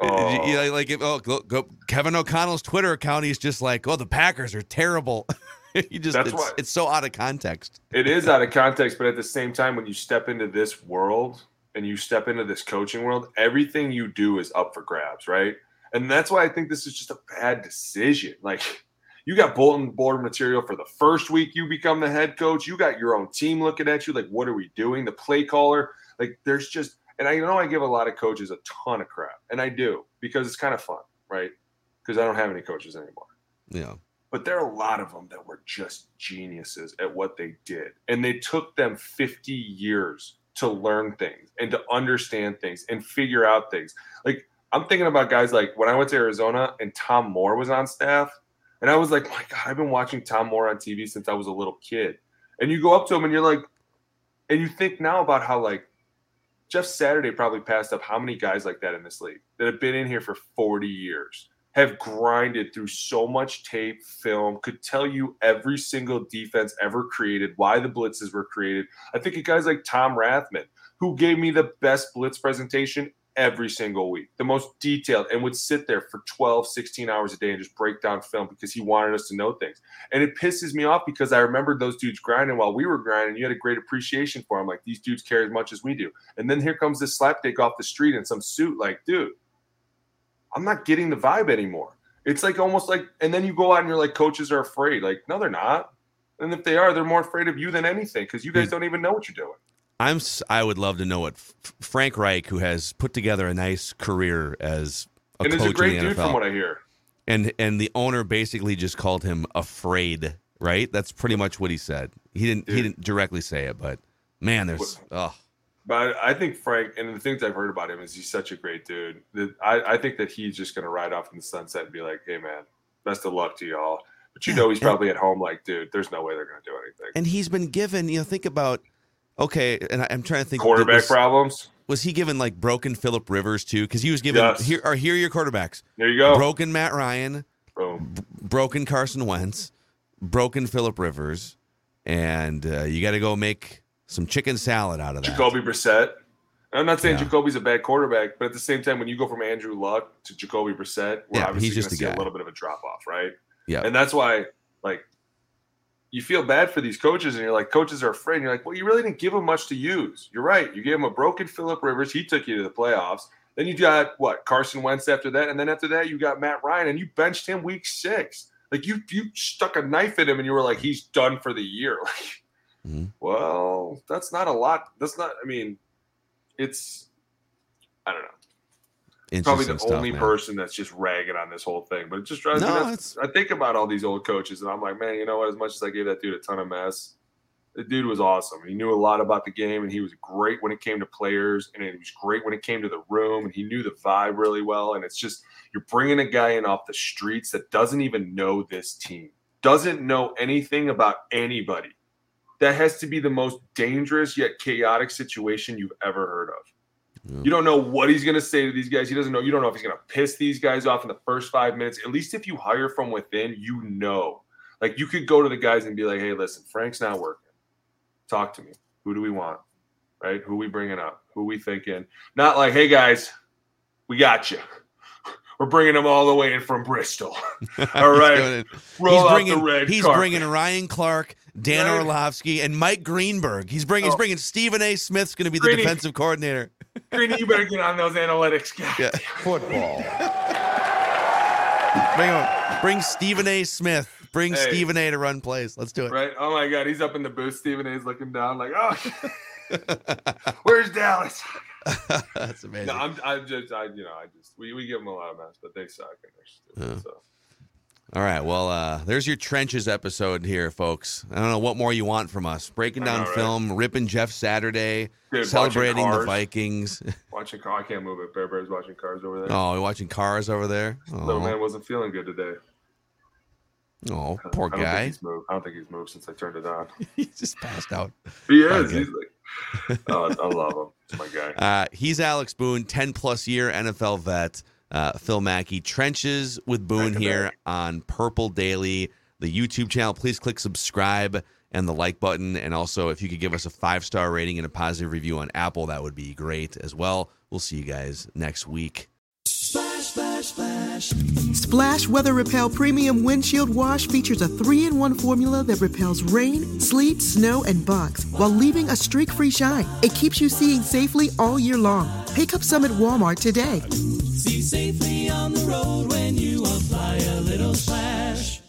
Uh, oh. You know, like if, oh, go, go, Kevin O'Connell's Twitter account, he's just like, "Oh, the Packers are terrible." *laughs* you just That's it's, why- it's so out of context. it is out of context, but at the same time, when you step into this world and you step into this coaching world, everything you do is up for grabs, right? And that's why I think this is just a bad decision. Like, you got bulletin board material for the first week you become the head coach. You got your own team looking at you, like, what are we doing? The play caller, like, there's just and I know I give a lot of coaches a ton of crap, and I do because it's kind of fun, right? Because I don't have any coaches anymore. Yeah. But there are a lot of them that were just geniuses at what they did. And they took them 50 years to learn things and to understand things and figure out things. Like I'm thinking about guys like when I went to Arizona and Tom Moore was on staff, and I was like, my God, I've been watching Tom Moore on TV since I was a little kid. And you go up to him and you're like, and you think now about how like Jeff Saturday probably passed up how many guys like that in this league that have been in here for 40 years, have grinded through so much tape, film, could tell you every single defense ever created, why the blitzes were created. I think of guys like Tom Rathman, who gave me the best blitz presentation every single week, the most detailed, and would sit there for 12, 16 hours a day and just break down film because he wanted us to know things. And it pisses me off because I remembered those dudes grinding while we were grinding. You had a great appreciation for them. Like these dudes care as much as we do. And then here comes this slapdick off the street in some suit. Like, dude, I'm not getting the vibe anymore. It's like almost like, and then you go out and you're like, coaches are afraid. Like, no, they're not. And if they are, they're more afraid of you than anything because you guys don't even know what you're doing. I'm. I would love to know what F- Frank Reich, who has put together a nice career as a and coach is a great in the dude NFL, from what I hear. and and the owner basically just called him afraid. Right? That's pretty much what he said. He didn't. He didn't directly say it, but man, there's. Oh, But I think Frank, and the things I've heard about him is he's such a great dude. That I, I think that he's just going to ride off in the sunset and be like, "Hey, man, best of luck to y'all." But you Yeah, know, he's probably at home like, "Dude, there's no way they're going to do anything." and he's been given. You know, think about. Okay, and I, I'm trying to think. Quarterback was, problems. was he given like broken Philip Rivers too? Because he was given Yes. here are here are your quarterbacks. There you go. Broken Matt Ryan, Boom. broken Carson Wentz, broken Philip Rivers, and uh, you got to go make some chicken salad out of that. Jacoby Brissett. I'm not saying Yeah. Jacoby's a bad quarterback, but at the same time, when you go from Andrew Luck to Jacoby Brissett, we're Yeah, obviously going to see a little bit of a drop off, right? Yeah. And that's why, like, you feel bad for these coaches, and you're like, coaches are afraid. And you're like, well, you really didn't give them much to use. You're right. You gave him a broken Philip Rivers. He took you to the playoffs. Then you got what Carson Wentz after that, and then after that you got Matt Ryan, and you benched him week six. Like you, you stuck a knife in him, and you were like, he's done for the year. *laughs* Like, Mhm. well, that's not a lot. That's not. I mean, it's. I don't know probably the stuff, only person that's just ragging on this whole thing. But it just drives No, me nuts. I think about all these old coaches, and I'm like, man, you know what? As much as I gave that dude a ton of mess, the dude was awesome. He knew a lot about the game, and he was great when it came to players, and he was great when it came to the room, and he knew the vibe really well. And it's just you're bringing a guy in off the streets that doesn't even know this team, doesn't know anything about anybody. That has to be the most dangerous yet chaotic situation you've ever heard of. You don't know what he's going to say to these guys. He doesn't know. You don't know if he's going to piss these guys off in the first five minutes. At least if you hire from within, you know. Like you could go to the guys and be like, "Hey, listen, Frank's not working. Talk to me. Who do we want? Right? Who we bringing up? Who we thinking? Not like, hey guys, we got you. *laughs* We're bringing them all the way in from Bristol. *laughs* *laughs* all right, He's right, doing it. roll he's bringing, the red he's carpet. bringing Ryan Clark, Dan Right. Orlovsky, and Mike Greenberg. He's bringing he's Oh. bringing Stephen A. Smith's going to be the Greeny. defensive coordinator. Greeny, you better get on those analytics, guys. Yeah. Football. Bring him, bring Stephen A. Smith. Bring Hey. Stephen A. to run plays. Let's do it. Right? Oh my God, he's up in the booth. Stephen A's looking down, like, oh, *laughs* where's Dallas? *laughs* That's amazing. No, I'm, I'm just, I, you know, I just, we, we give them a lot of mess, but they suck. And they're stupid, so. All right. Well, uh, there's your trenches episode here, folks. I don't know what more you want from us. Breaking down know, right? film, ripping Jeff Saturday, Dude, celebrating the Vikings. *laughs* Watching car, I can't move it. Bear Bear's watching cars over there. oh, you're watching cars over there. Little man Oh, wasn't feeling good today. oh poor I guy. He's moved. I don't think he's moved since I turned it on. *laughs* he just passed out. He is. He's like, oh, I love him. It's my guy. *laughs* Uh, he's Alex Boone, 10 plus year NFL vet. Uh, Phil Mackey, Trenches with Boone here on Purple Daily, the YouTube channel. Please click subscribe and the like button. And also, if you could give us a five star rating and a positive review on Apple, that would be great as well. We'll see you guys next week. Splash Weather Repel Premium Windshield Wash features a three in one formula that repels rain, sleet, snow, and bugs while leaving a streak free shine. It keeps you seeing safely all year long. Pick up some at Walmart today. See safely on the road when you apply a little splash.